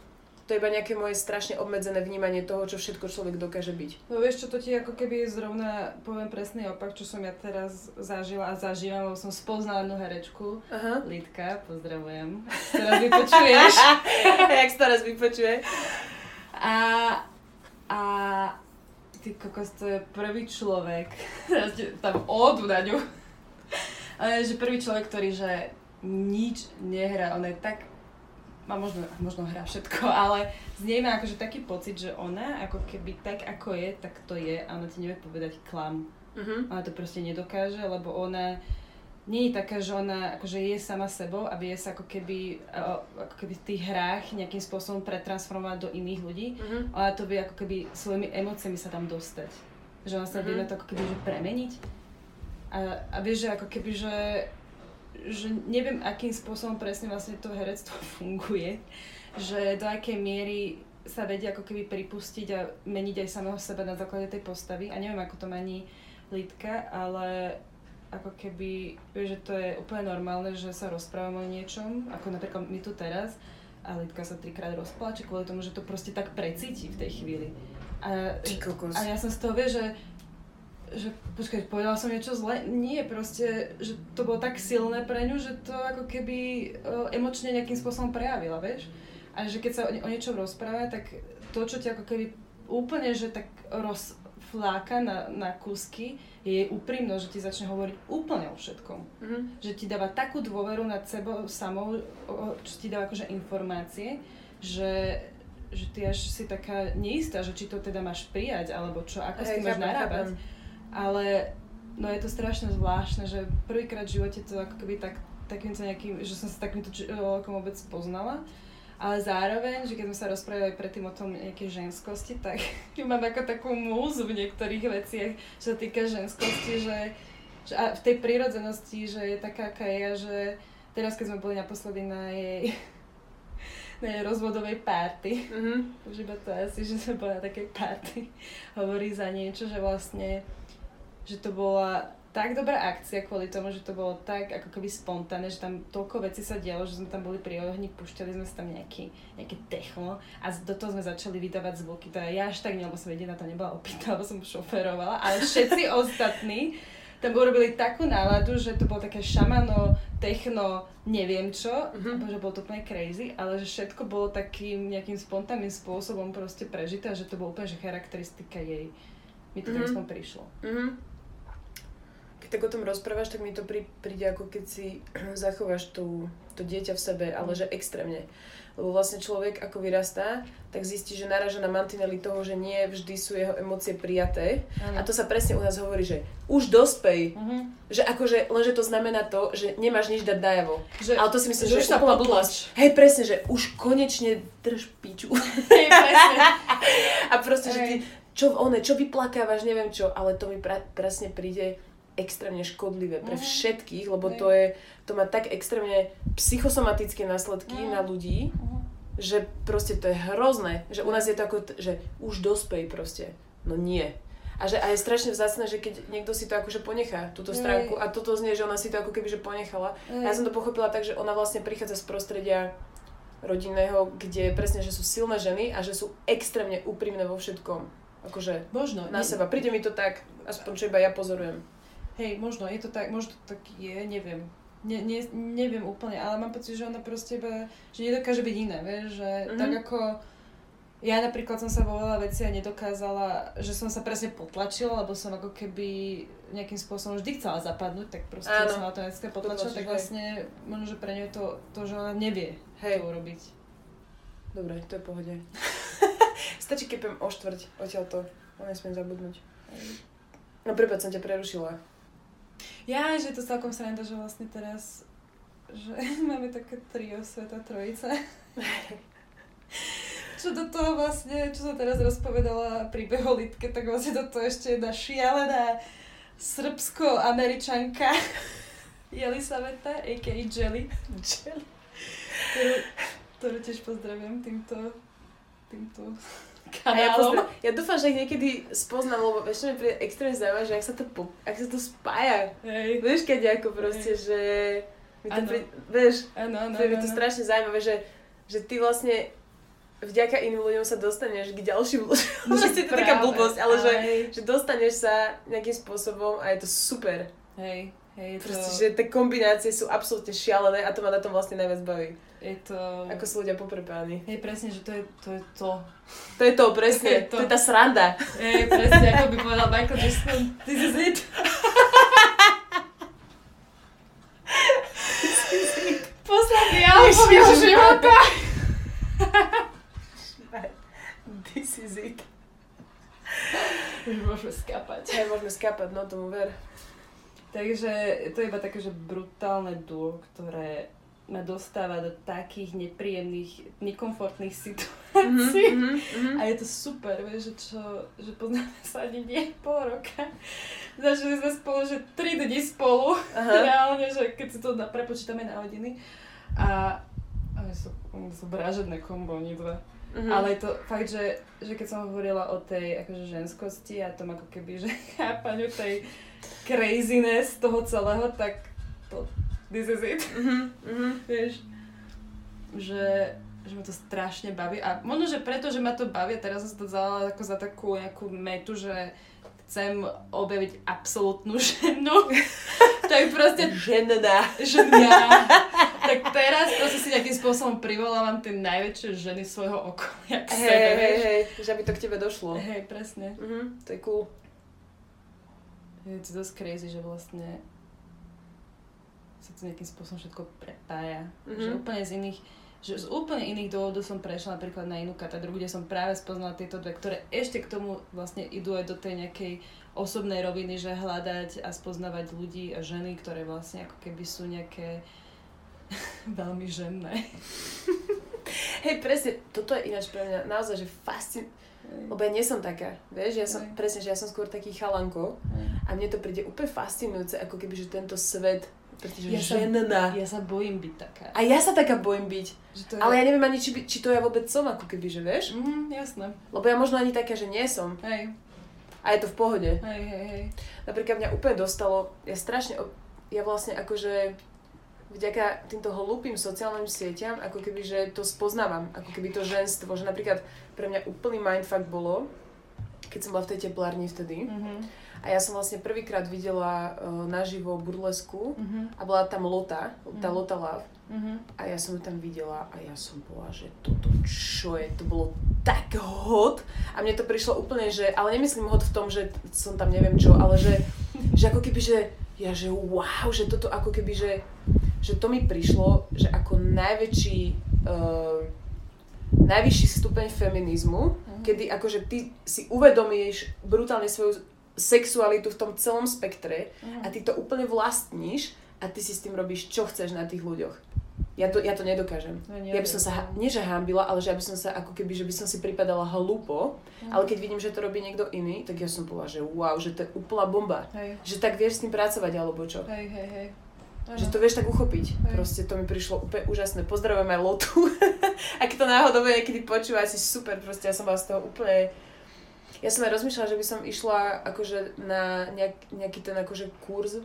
To je iba nejaké moje strašne obmedzené vnímanie toho, čo všetko človek dokáže byť. No vieš čo, to ti ako keby zrovna poviem presný opak, čo som ja teraz zažila a zažívam, lebo som spoznala jednu herečku, Aha. Lidka, pozdravujem. Teraz vypočuješ. Jak teraz vypočuje. A, a ty kokos, to je prvý človek, tam odu na ňu, ale že prvý človek, ktorý že nič nehrá, ona je tak má možno, možno hrá všetko, ale z nej má akože taký pocit, že ona ako keby tak ako je, tak to je a ona ti nevie povedať klam. Uh-huh. Ona to proste nedokáže, lebo ona nie je taká, že ona akože je sama sebou a vie sa ako keby, ako keby v tých hrách nejakým spôsobom pretransformovať do iných ľudí. Uh-huh. Ona to vie ako keby svojimi emóciami sa tam dostať. Že ona sa uh-huh. vie na to ako keby že premeniť. A, a vieš, že ako keby, že že neviem, akým spôsobom presne vlastne to herectvo funguje, že do akej miery sa vedia ako keby pripustiť a meniť aj samého seba na základe tej postavy a neviem, ako to mení Lidka, ale ako keby, vieš, že to je úplne normálne, že sa rozprávame o niečom, ako napríklad my tu teraz a Lidka sa trikrát rozpláče kvôli tomu, že to proste tak precíti v tej chvíli. A, a ja som z toho, vieš, že že počkaj, povedala som niečo zle? Nie, proste, že to bolo tak silné pre ňu, že to ako keby uh, emočne nejakým spôsobom prejavila, vieš? A že keď sa o, o niečom rozpráva, tak to, čo ťa ako keby úplne, že tak rozfláka na, na kusky, je jej úprimnosť, že ti začne hovoriť úplne o všetkom. Mm-hmm. Že ti dáva takú dôveru nad sebou samou, čo ti dáva akože informácie, že že ty až si taká neistá, že či to teda máš prijať, alebo čo, ako Hej, s tým máš narábať. Chápem ale no je to strašne zvláštne, že prvýkrát v živote to ako keby tak, takýmto nejakým, že som sa takýmto človekom vôbec poznala. Ale zároveň, že keď sme sa rozprávali predtým o tom nejakej ženskosti, tak mám ako takú múzu v niektorých veciach, čo sa týka ženskosti, že, že a v tej prírodzenosti, že je taká, aká je, že teraz keď sme boli naposledy na jej na jej rozvodovej party, mm-hmm. už iba to asi, že sme boli na takej party, hovorí za niečo, že vlastne že to bola tak dobrá akcia kvôli tomu, že to bolo tak ako keby spontánne, že tam toľko vecí sa dialo, že sme tam boli pri ohni, pušťali sme si tam nejaký, nejaké techno a do toho sme začali vydávať zvuky. To ja až tak nie, lebo som jediná to nebola opýta, lebo som šoferovala, ale všetci ostatní tam urobili takú náladu, že to bolo také šamano, techno, neviem čo, mm-hmm. že bolo to úplne crazy, ale že všetko bolo takým nejakým spontánnym spôsobom proste prežité a že to bolo úplne že charakteristika jej. Mi to mm-hmm. aspoň prišlo. Mm-hmm tak o tom rozprávaš, tak mi to prí, príde ako keď si zachováš tú, to dieťa v sebe, ale že extrémne. Lebo vlastne človek, ako vyrastá, tak zistí, že naraža na mantinely toho, že nie vždy sú jeho emócie prijaté. Ano. A to sa presne u nás hovorí, že už dospej. Uh-huh. Že akože, lenže to znamená to, že nemáš nič dať najavo. Že, Ale to si myslím, že, že už sa Hej, presne, že už konečne drž piču. Hej, presne. a proste, Hej. že ty, čo, one, čo vyplakávaš, neviem čo, ale to mi pra, presne príde extrémne škodlivé pre mhm. všetkých, lebo to je, to má tak extrémne psychosomatické následky mm. na ľudí, mm. že proste to je hrozné, že u nás je to ako, že už dospej proste. No nie. A že a je strašne vzácne, že keď niekto si to akože ponechá, túto stránku, a toto znie, že ona si to ako keby že ponechala. A ja som to pochopila tak, že ona vlastne prichádza z prostredia rodinného, kde presne, že sú silné ženy a že sú extrémne úprimné vo všetkom. Akože Možno, na ne... seba. Príde mi to tak, aspoň čo iba ja pozorujem. Hej, možno je to tak, možno to tak je, neviem. Ne, ne, neviem úplne, ale mám pocit, že ona proste iba, že nedokáže byť iné, vieš, že mm-hmm. tak ako ja napríklad som sa vo veľa veci a nedokázala, že som sa presne potlačila, lebo som ako keby nejakým spôsobom vždy chcela zapadnúť, tak proste Áno. som na to dneska potlačila, tak vlastne možno, že pre ňu je to, to, že ona nevie Hej. to urobiť. Dobre, to je pohode. Stačí, keď poviem o štvrť, to, on nesmiem zabudnúť. No prepáč, som ťa prerušila. Ja, že to celkom sranda, že vlastne teraz že máme také trio Sveta Trojice. čo do toho vlastne, čo som teraz rozpovedala príbeh o Litke, tak vlastne do toho ešte jedna šialená srbsko-američanka Jelisaveta, a.k.a. Jelly. Jelly. Ktorú, ktorú tiež pozdravujem týmto, týmto kanálom. A ja, poznám, ja dúfam, že ich niekedy spoznám, lebo ešte mi príde extrémne zaujímavé, že ak sa to, po, ak sa to spája. Hej. Vieš, keď ako proste, Hej. že mi to príde, vieš, ano, ano, je to strašne zaujímavé, že, že ty vlastne vďaka iným ľuďom sa dostaneš k ďalším ľuďom. Proste to je taká blbosť, ale že, že dostaneš sa nejakým spôsobom a je to super. Hej, hej, to... Proste, že tie kombinácie sú absolútne šialené a to ma na tom vlastne najviac baví. Je to... Ako sú ľudia poprepáni. Hej, presne, že to je to. Je to. to je to, presne. To je, to. to je tá sranda. Hej, presne, ako by povedal Michael Jackson. This is it. Posledný album jeho života. This is it. Už môžeme skapať. Hej, môžeme skapať, no tomu ver. Takže to je iba také, že brutálne duo, ktoré ma dostáva do takých nepríjemných, nekomfortných situácií. Mm-hmm, mm-hmm. A je to super, vieš, že čo, že poznáme sa ani nie pol roka. Začali sme spolu, že 3 dní spolu, Aha. reálne, že keď si to prepočítame na hodiny. A, a sú, sú vražedné kombo, oni dva. Mm-hmm. Ale to fakt, že, že keď som hovorila o tej akože ženskosti a tom ako keby, že chápaniu tej craziness toho celého, tak to, this is it. Mm-hmm. Vieš, že, že ma to strašne baví. A možno, že preto, že ma to baví, teraz som to vzala ako za takú nejakú metu, že chcem objaviť absolútnu ženu. tak proste... Žena. Žena. tak teraz proste si nejakým spôsobom privolávam tie najväčšie ženy svojho okolia k hey, sebe, hej, hej, že aby to k tebe došlo. Hej, presne. Uh-huh, to je cool. Je to dosť crazy, že vlastne sa to nejakým spôsobom všetko prepája. Mm-hmm. Že úplne z iných že z úplne iných dôvodov som prešla napríklad na inú katedru, kde som práve spoznala tieto dve, ktoré ešte k tomu vlastne idú aj do tej nejakej osobnej roviny, že hľadať a spoznávať ľudí a ženy, ktoré vlastne ako keby sú nejaké veľmi ženné. Hej, presne, toto je ináč pre mňa naozaj, že fascin... Lebo ja nie som taká, vieš, ja som, presne, že ja som skôr taký chalanko a mne to príde úplne fascinujúce, ako keby, že tento svet pretože ja ženná. Sa, ja sa bojím byť taká. A ja sa taká bojím byť. Že to je... Ale ja neviem ani, či, či to ja vôbec som, ako keby, že vieš? Mhm, jasné. Lebo ja možno ani taká, že nie som. Hej. A je to v pohode. Hej, hej, hej. Napríklad mňa úplne dostalo, ja strašne, ja vlastne akože vďaka týmto hlúpým sociálnym sieťam, ako keby, že to spoznávam, ako keby to ženstvo, že napríklad pre mňa úplný mindfuck bolo, keď som bola v tej teplárni vtedy, mm-hmm a ja som vlastne prvýkrát videla uh, naživo burlesku uh-huh. a bola tam Lota, tá uh-huh. Lota Love. Uh-huh. A ja som ju tam videla a ja som bola, že toto čo je, to bolo tak hot. A mne to prišlo úplne, že, ale nemyslím hot v tom, že som tam neviem čo, ale že, že ako keby, že ja, že wow, že toto ako keby, že, že to mi prišlo, že ako najväčší uh, najvyšší stupeň feminizmu, uh-huh. kedy akože ty si uvedomíš brutálne svoju sexualitu v tom celom spektre mm. a ty to úplne vlastníš a ty si s tým robíš, čo chceš na tých ľuďoch. Ja to, ja to nedokážem. No, ja by som sa, nie že hambila, ale že ja by som sa ako keby, že by som si pripadala hlúpo, mm. ale keď vidím, že to robí niekto iný, tak ja som povedala, že wow, že to je úplná bomba. Hej. Že tak vieš s tým pracovať, alebo čo. Hej, hej, hej. Ano. Že to vieš tak uchopiť. Hej. Proste to mi prišlo úplne úžasné. Pozdravujem aj Lotu. Ak to náhodou niekedy počúva, si super. Proste ja som vás z toho úplne ja som aj rozmýšľala, že by som išla akože na nejak, nejaký ten akože kurz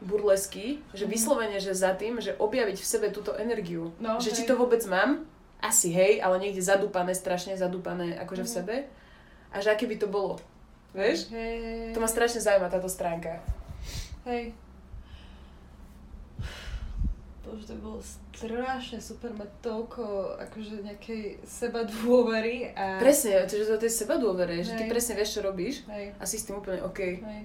burlesky, že mm. vyslovene, že za tým, že objaviť v sebe túto energiu. No, že hej. či to vôbec mám, asi hej, ale niekde zadúpané, strašne zadúpané akože mm. v mhm. sebe. A že aké by to bolo. Vieš? Hej, hej, To ma strašne zaujíma táto stránka. Hej. Bože, to bolo strašne super mať toľko akože nejakej seba dôvery a... Presne, čiže to je seba dôvery, že ty presne vieš, čo robíš Hej. a si s tým úplne OK. Hej.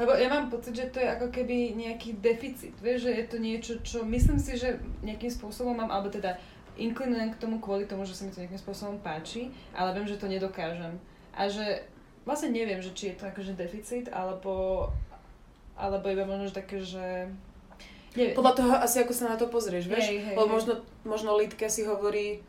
Lebo ja mám pocit, že to je ako keby nejaký deficit, vieš, že je to niečo, čo myslím si, že nejakým spôsobom mám, alebo teda inklinujem k tomu kvôli tomu, že sa mi to nejakým spôsobom páči, ale viem, že to nedokážem. A že vlastne neviem, že či je to akože deficit, alebo, alebo iba možno že také, že nie. Podľa toho asi ako sa na to pozrieš, vieš? Hej, hej, Lebo možno, možno Lidka si hovorí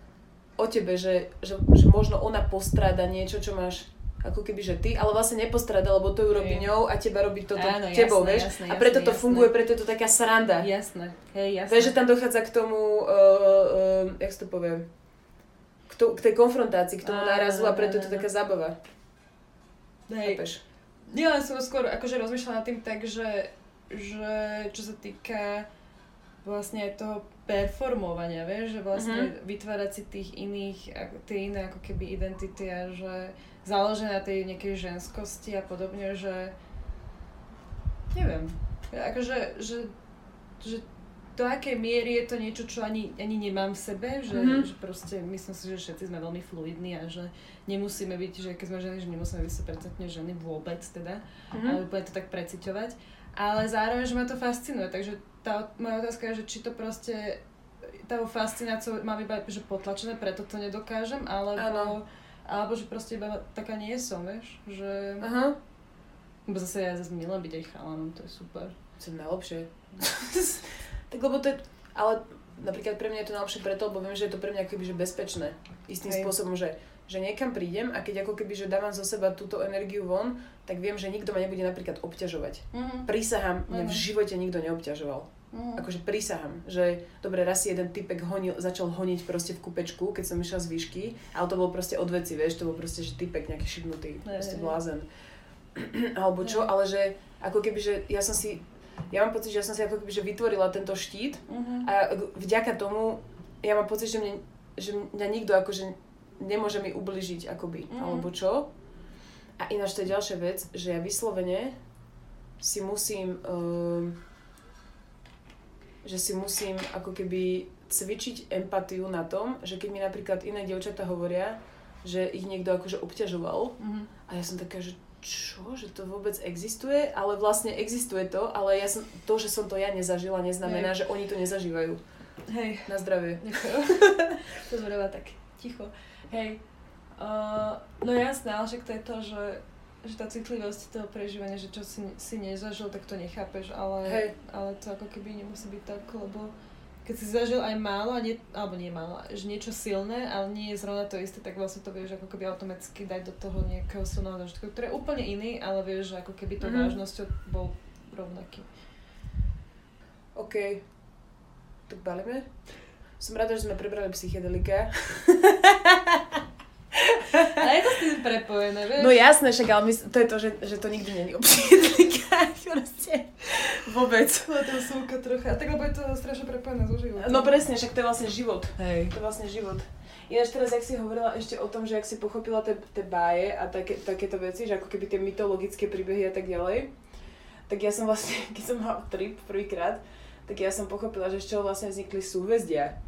o tebe, že, že, že možno ona postráda niečo, čo máš ako keby, že ty, ale vlastne nepostráda, lebo to ju robí ňou a teba robí toto Áno, tebou, jasné, vieš? Jasné, a preto jasné, to jasné. funguje, preto je to taká sranda. Jasné, hej, jasné. Vieš, že tam dochádza k tomu, uh, uh, jak to poviem, k, to, k tej konfrontácii, k tomu nárazu a preto je to taká zábava. Hej. Nie, len som skôr akože rozmýšľala nad tým tak, že že čo sa týka vlastne aj toho performovania, vieš, že vlastne mm-hmm. vytvárať si tých iných, tie iné ako keby identity a že založené na tej nejakej ženskosti a podobne, že neviem, akože, že, že do akej miery je to niečo, čo ani, ani nemám v sebe, že, mm-hmm. že proste myslím si, že všetci sme veľmi fluidní a že nemusíme byť, že keď sme ženy, že nemusíme byť 100% ženy vôbec teda, mm-hmm. ale úplne to tak preciťovať. Ale zároveň, že ma to fascinuje, takže tá moja otázka je, že či to proste tá fascináciou mám iba že potlačené, preto to nedokážem, alebo, ano. alebo že proste iba taká nie som, vieš, že... Aha. Bo zase ja zase milujem byť aj chalanom, to je super. Som najlepšie. Tak lebo to je, ale napríklad pre mňa je to najlepšie preto, lebo viem, že je to pre mňa akoby že bezpečné. Istým Hej. spôsobom, že, že niekam prídem a keď ako keby, že dávam zo seba túto energiu von, tak viem, že nikto ma nebude napríklad obťažovať. Mm-hmm. Prísahám, mňa v živote nikto neobťažoval. Mm. Akože prísahám, že dobre, raz si jeden typek honil, začal honiť proste v kupečku, keď som išla z výšky, ale to bolo proste od veci, vieš, to bol proste, že typek nejaký šibnutý, proste blázen. Alebo čo, ale že ako keby, že ja som si ja mám pocit, že ja som si ako keby že vytvorila tento štít uh-huh. a vďaka tomu ja mám pocit, že, mne, že mňa nikto akože nemôže mi ubližiť akoby, uh-huh. alebo čo. A ináč to je ďalšia vec, že ja vyslovene si musím uh, že si musím ako keby cvičiť empatiu na tom, že keď mi napríklad iné dievčatá hovoria, že ich niekto akože obťažoval uh-huh. a ja som taká, že čo, že to vôbec existuje, ale vlastne existuje to, ale ja som, to, že som to ja nezažila, neznamená, Hej. že oni to nezažívajú. Hej. Na zdravie. Ďakujem. to zrovna tak ticho. Hej. Uh, no jasné, ale však to je to, že, že tá citlivosť toho prežívania, že čo si, si nezažil, tak to nechápeš, ale, Hej. ale to ako keby nemusí byť tak, lebo keď si zažil aj málo, nie, alebo nie málo, že niečo silné, ale nie je zrovna to isté, tak vlastne to vieš ako keby automaticky dať do toho nejakého silného zážitku, ktorý je úplne iný, ale vieš, že ako keby to mm-hmm. vážnosťou bol rovnaký. OK. Tak balíme? Som rada, že sme prebrali psychedelika. A je to s tým prepojené, vieš? No jasné, však, ale my, to je to, že, že to nikdy není o psychedelikách, proste. Vôbec. No to súka trocha. Tak lebo je to strašne prepojené so životom. No presne, však to je vlastne život. Hej. To je vlastne život. Ináč teraz, jak si hovorila ešte o tom, že ak si pochopila tie báje a také, takéto veci, že ako keby tie mytologické príbehy a tak ďalej, tak ja som vlastne, keď som mala trip prvýkrát, tak ja som pochopila, že z čoho vlastne vznikli súhvezdia.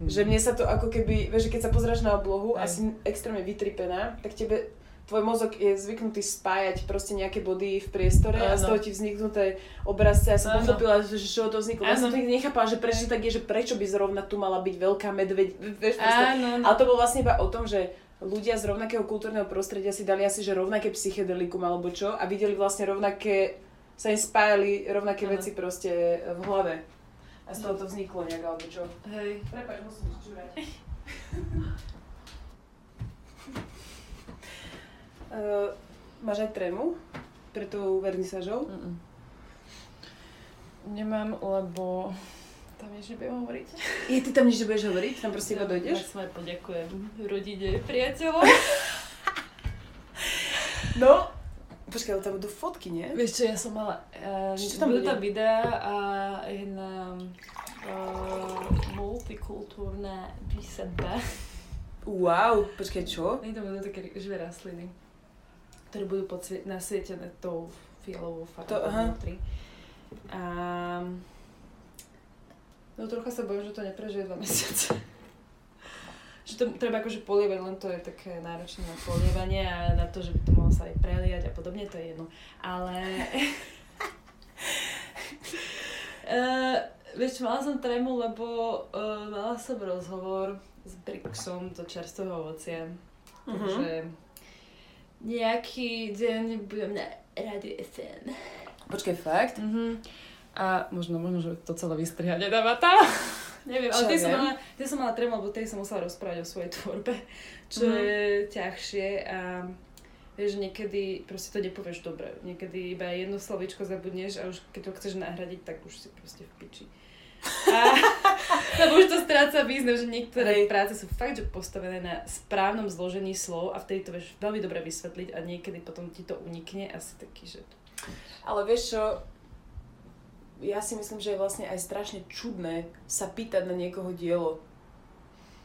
Mm. Že mne sa to ako keby, vieš, keď sa pozráš na oblohu Aj. a si extrémne vytripená, tak tebe tvoj mozog je zvyknutý spájať proste nejaké body v priestore ano. a z toho ti vzniknuté obrazce. Ja som pochopila, že čoho to vzniklo. Ja som to nechápala, že prečo tak je, že prečo by zrovna tu mala byť veľká medveď. Vieš. Ano. Ale to bolo vlastne iba o tom, že ľudia z rovnakého kultúrneho prostredia si dali asi, že rovnaké psychedelikum alebo čo a videli vlastne rovnaké, sa im spájali rovnaké ano. veci proste v hlave. A z toho to vzniklo nejak, alebo čo? Hej. Prepač, musím čúrať. uh, máš aj trému pre tú vernisážou? Mm-mm. Nemám, lebo tam nič nebudem hovoriť. Je, ty tam nič nebudeš hovoriť? Tam proste iba dojdeš? Ja svoje poďakujem rodine, priateľom. no, Počkaj, ale tam budú fotky, nie? Vieš čo, ja som mala... Uh, čo tam budú tam videá a jedna uh, multikultúrna výsadba. Wow, počkaj, čo? Nie to budú také živé rastliny, ktoré budú podsvie- nasvietené tou fialovou farbou vnútri. A... No trocha sa bojím, že to neprežije dva mesiace že to treba akože polievať, len to je také náročné na polievanie a na to, že by to mohlo sa aj preliať a podobne, to je jedno. Ale... uh, vieš, mala som trému, lebo uh, mala som rozhovor s Brixom do čerstvého ovocia. Uh-huh. Takže nejaký deň budem na Radio SN. Počkaj, fakt? Uh-huh. A možno, možno, že to celé vystriha nedáva tam. Neviem, ale tej som, mala, tej som mala tremu, lebo tej som musela rozprávať o svojej tvorbe, čo mm. je ťažšie a vieš, niekedy proste to nepovieš dobre. Niekedy iba jedno slovičko zabudneš a už keď to chceš nahradiť, tak už si proste v piči. A, lebo už to stráca význam, že niektoré Hej. práce sú fakt, že postavené na správnom zložení slov a vtedy to vieš veľmi dobre vysvetliť a niekedy potom ti to unikne asi taký, že... Ale vieš čo, ja si myslím, že je vlastne aj strašne čudné sa pýtať na niekoho dielo.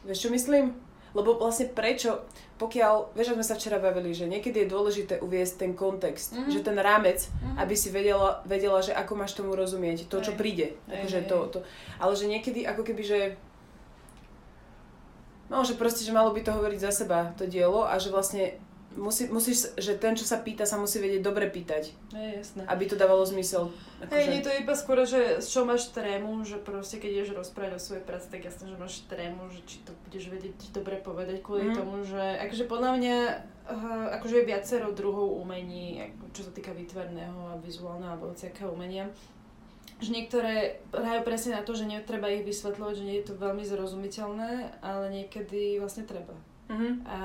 Vieš, čo myslím? Lebo vlastne prečo, pokiaľ, vieš, sme sa včera bavili, že niekedy je dôležité uviesť ten kontext, mm-hmm. že ten rámec, mm-hmm. aby si vedela, vedela, že ako máš tomu rozumieť, to, čo príde. Akože to, to. Ale že niekedy ako keby, že No, že proste, že malo by to hovoriť za seba, to dielo, a že vlastne musí, musíš, že ten, čo sa pýta, sa musí vedieť dobre pýtať. Je, jasné. Aby to dávalo zmysel. Hej, akože... nie to je iba skôr, že z čo máš trému, že proste keď ideš rozprávať o svojej práci, tak jasné, že máš trému, že či to budeš vedieť dobre povedať kvôli mm. tomu, že akože podľa mňa uh, akože je viacero druhov umení, čo sa týka výtvarného a vizuálneho alebo hociakého umenia že niektoré hrajú presne na to, že netreba ich vysvetľovať, že nie je to veľmi zrozumiteľné, ale niekedy vlastne treba. Mm-hmm. A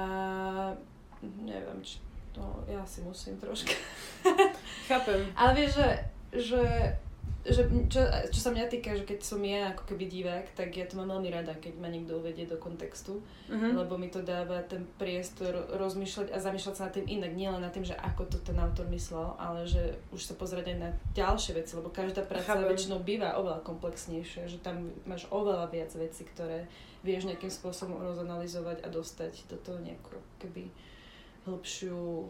neviem, či to ja si musím troška. Chápem. Ale vieš, že, že, že čo, čo sa mňa týka, že keď som ja ako keby divák, tak ja to mám veľmi rada, keď ma niekto uvedie do kontextu, mm-hmm. lebo mi to dáva ten priestor rozmýšľať a zamýšľať sa nad tým inak, nielen nad tým, že ako to ten autor myslel, ale že už sa pozrieť aj na ďalšie veci, lebo každá práca Chápem. väčšinou býva oveľa komplexnejšia, že tam máš oveľa viac vecí, ktoré vieš nejakým spôsobom rozanalizovať a dostať do toho nejakú keby hĺbšiu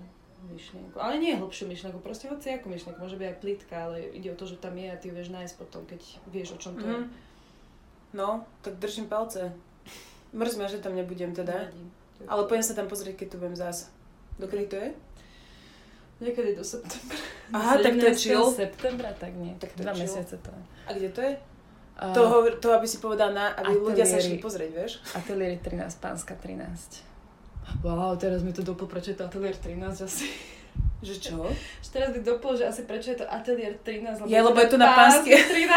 myšlienku. Ale nie hĺbšiu myšlienku, proste hoci ako myšlienku, môže byť aj plitka, ale ide o to, že tam je a ty vieš nájsť potom, keď vieš, o čom to mm-hmm. je. Mhm. No, tak držím palce. Mrzí ma, že tam nebudem teda. Nevadím. Ale poďme sa tam pozrieť, keď tu budem zás. Dokedy to je? Niekedy do septembra. Aha, tak to je chill. septembra, tak nie. Tak to Dva mesiace to je. A kde to je? Uh, to, to, aby si povedal, na, aby ateliéry, ľudia sa šli pozrieť, vieš? Ateliéry 13, Pánska 13. Wow, teraz mi to dopol, prečo je to Atelier 13 asi. Že čo? Že teraz mi dopol, že asi prečo je to Atelier 13, lebo, ja, lebo je to na pánske 13.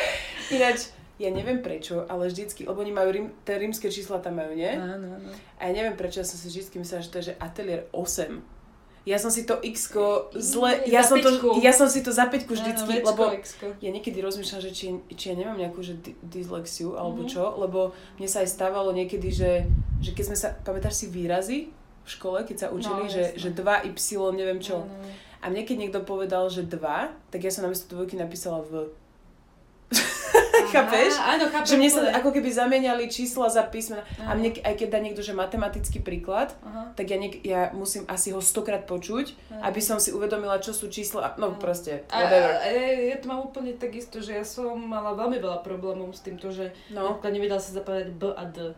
Ináč, ja neviem prečo, ale vždycky, lebo oni majú, rím, tie rímske čísla tam majú, nie? Áno, áno. A ja neviem prečo, ja som si vždycky myslela, že to je že Atelier 8 ja som si to x zle, ja som, to, ja som si to za peťku vždycky, no, lebo x-ko. ja niekedy rozmýšľam, že či, či ja nemám nejakú že dyslexiu alebo mm-hmm. čo, lebo mne sa aj stávalo niekedy, že, že keď sme sa, pamätáš si výrazy v škole, keď sa učili, no, že, že 2y, neviem čo. No, no, no. A mne keď niekto povedal, že 2, tak ja som namiesto dvojky napísala v. Chápeš? Áno, chápem. Že mne sa ako keby zamenali čísla za písmena. A mne, aj keď dá niekto, že matematický príklad, Aha. tak ja, niek- ja musím asi ho stokrát počuť, Aha. aby som si uvedomila, čo sú čísla. No Aha. proste, whatever. A, a, ja to mám úplne takisto, že ja som mala veľmi veľa problémov s týmto, že no. nevedela sa zapadať B a D.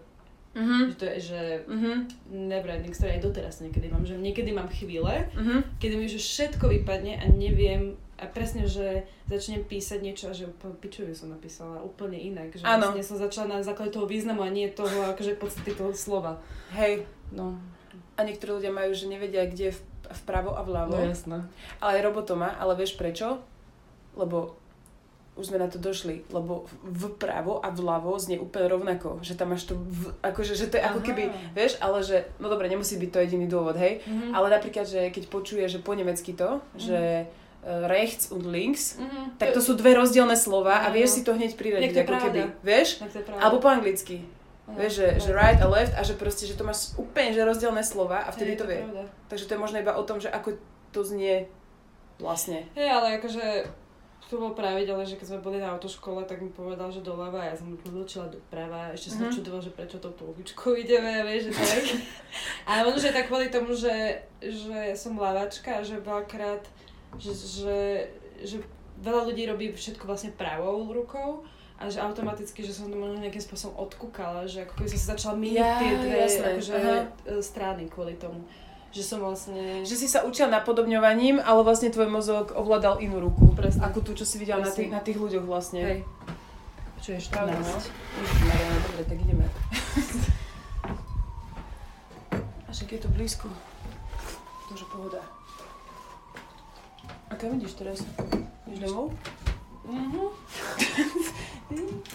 Uh-huh. Že to je, že uh-huh. neverending story aj doteraz niekedy mám, že niekedy mám chvíle, uh-huh. kedy mi že všetko vypadne a neviem a presne, že začnem písať niečo a že úplne pičovi som napísala úplne inak. Že ano. vlastne som začala na základe toho významu a nie toho akože podstaty toho slova. Hej. No. A niektorí ľudia majú, že nevedia, kde je vpravo a vľavo. No jasné. Ale aj roboto má, ale vieš prečo? Lebo už sme na to došli, lebo vpravo a vľavo znie úplne rovnako, že tam máš to, v, akože, že to je Aha. ako keby, vieš, ale že, no dobre, nemusí byť to jediný dôvod, hej, mm-hmm. ale napríklad, že keď počuje, že po nemecky to, mm-hmm. že Eh, rechts und links, mm-hmm. tak to sú dve rozdielne slova a vieš si to hneď priradiť, ako pravda. keby, vieš? Alebo po anglicky. No, vieš, že, že right a left a že proste, že to máš úplne že rozdielne slova a vtedy je, to, to vie. Pravda. Takže to je možno iba o tom, že ako to znie vlastne. Hej, ale akože to bolo pravidelné, že keď sme boli na autoškole, tak mi povedal, že doľava a ja som mu odločila doprava. Ešte som mm-hmm. čudovala, že prečo touto uličkou ideme, vieš, že tak. ale možno, že tak kvôli tomu, že, že som lavačka a že veľakrát že, že, že veľa ľudí robí všetko vlastne pravou rukou a že automaticky, že som to možno nejakým spôsobom odkúkala, že ako keby som sa začala míniť ja, tie dve akože, e, strany kvôli tomu. Že som vlastne... Že si sa učila napodobňovaním, ale vlastne tvoj mozog ovládal inú ruku. Presne. Ako tu, čo si videla na tých, na tých ľuďoch vlastne. Hej. Čo je 14. No. Dobre, tak ideme. A však je to blízko. Takže pohoda. A kam ideš teraz? Ideš domov? Mhm.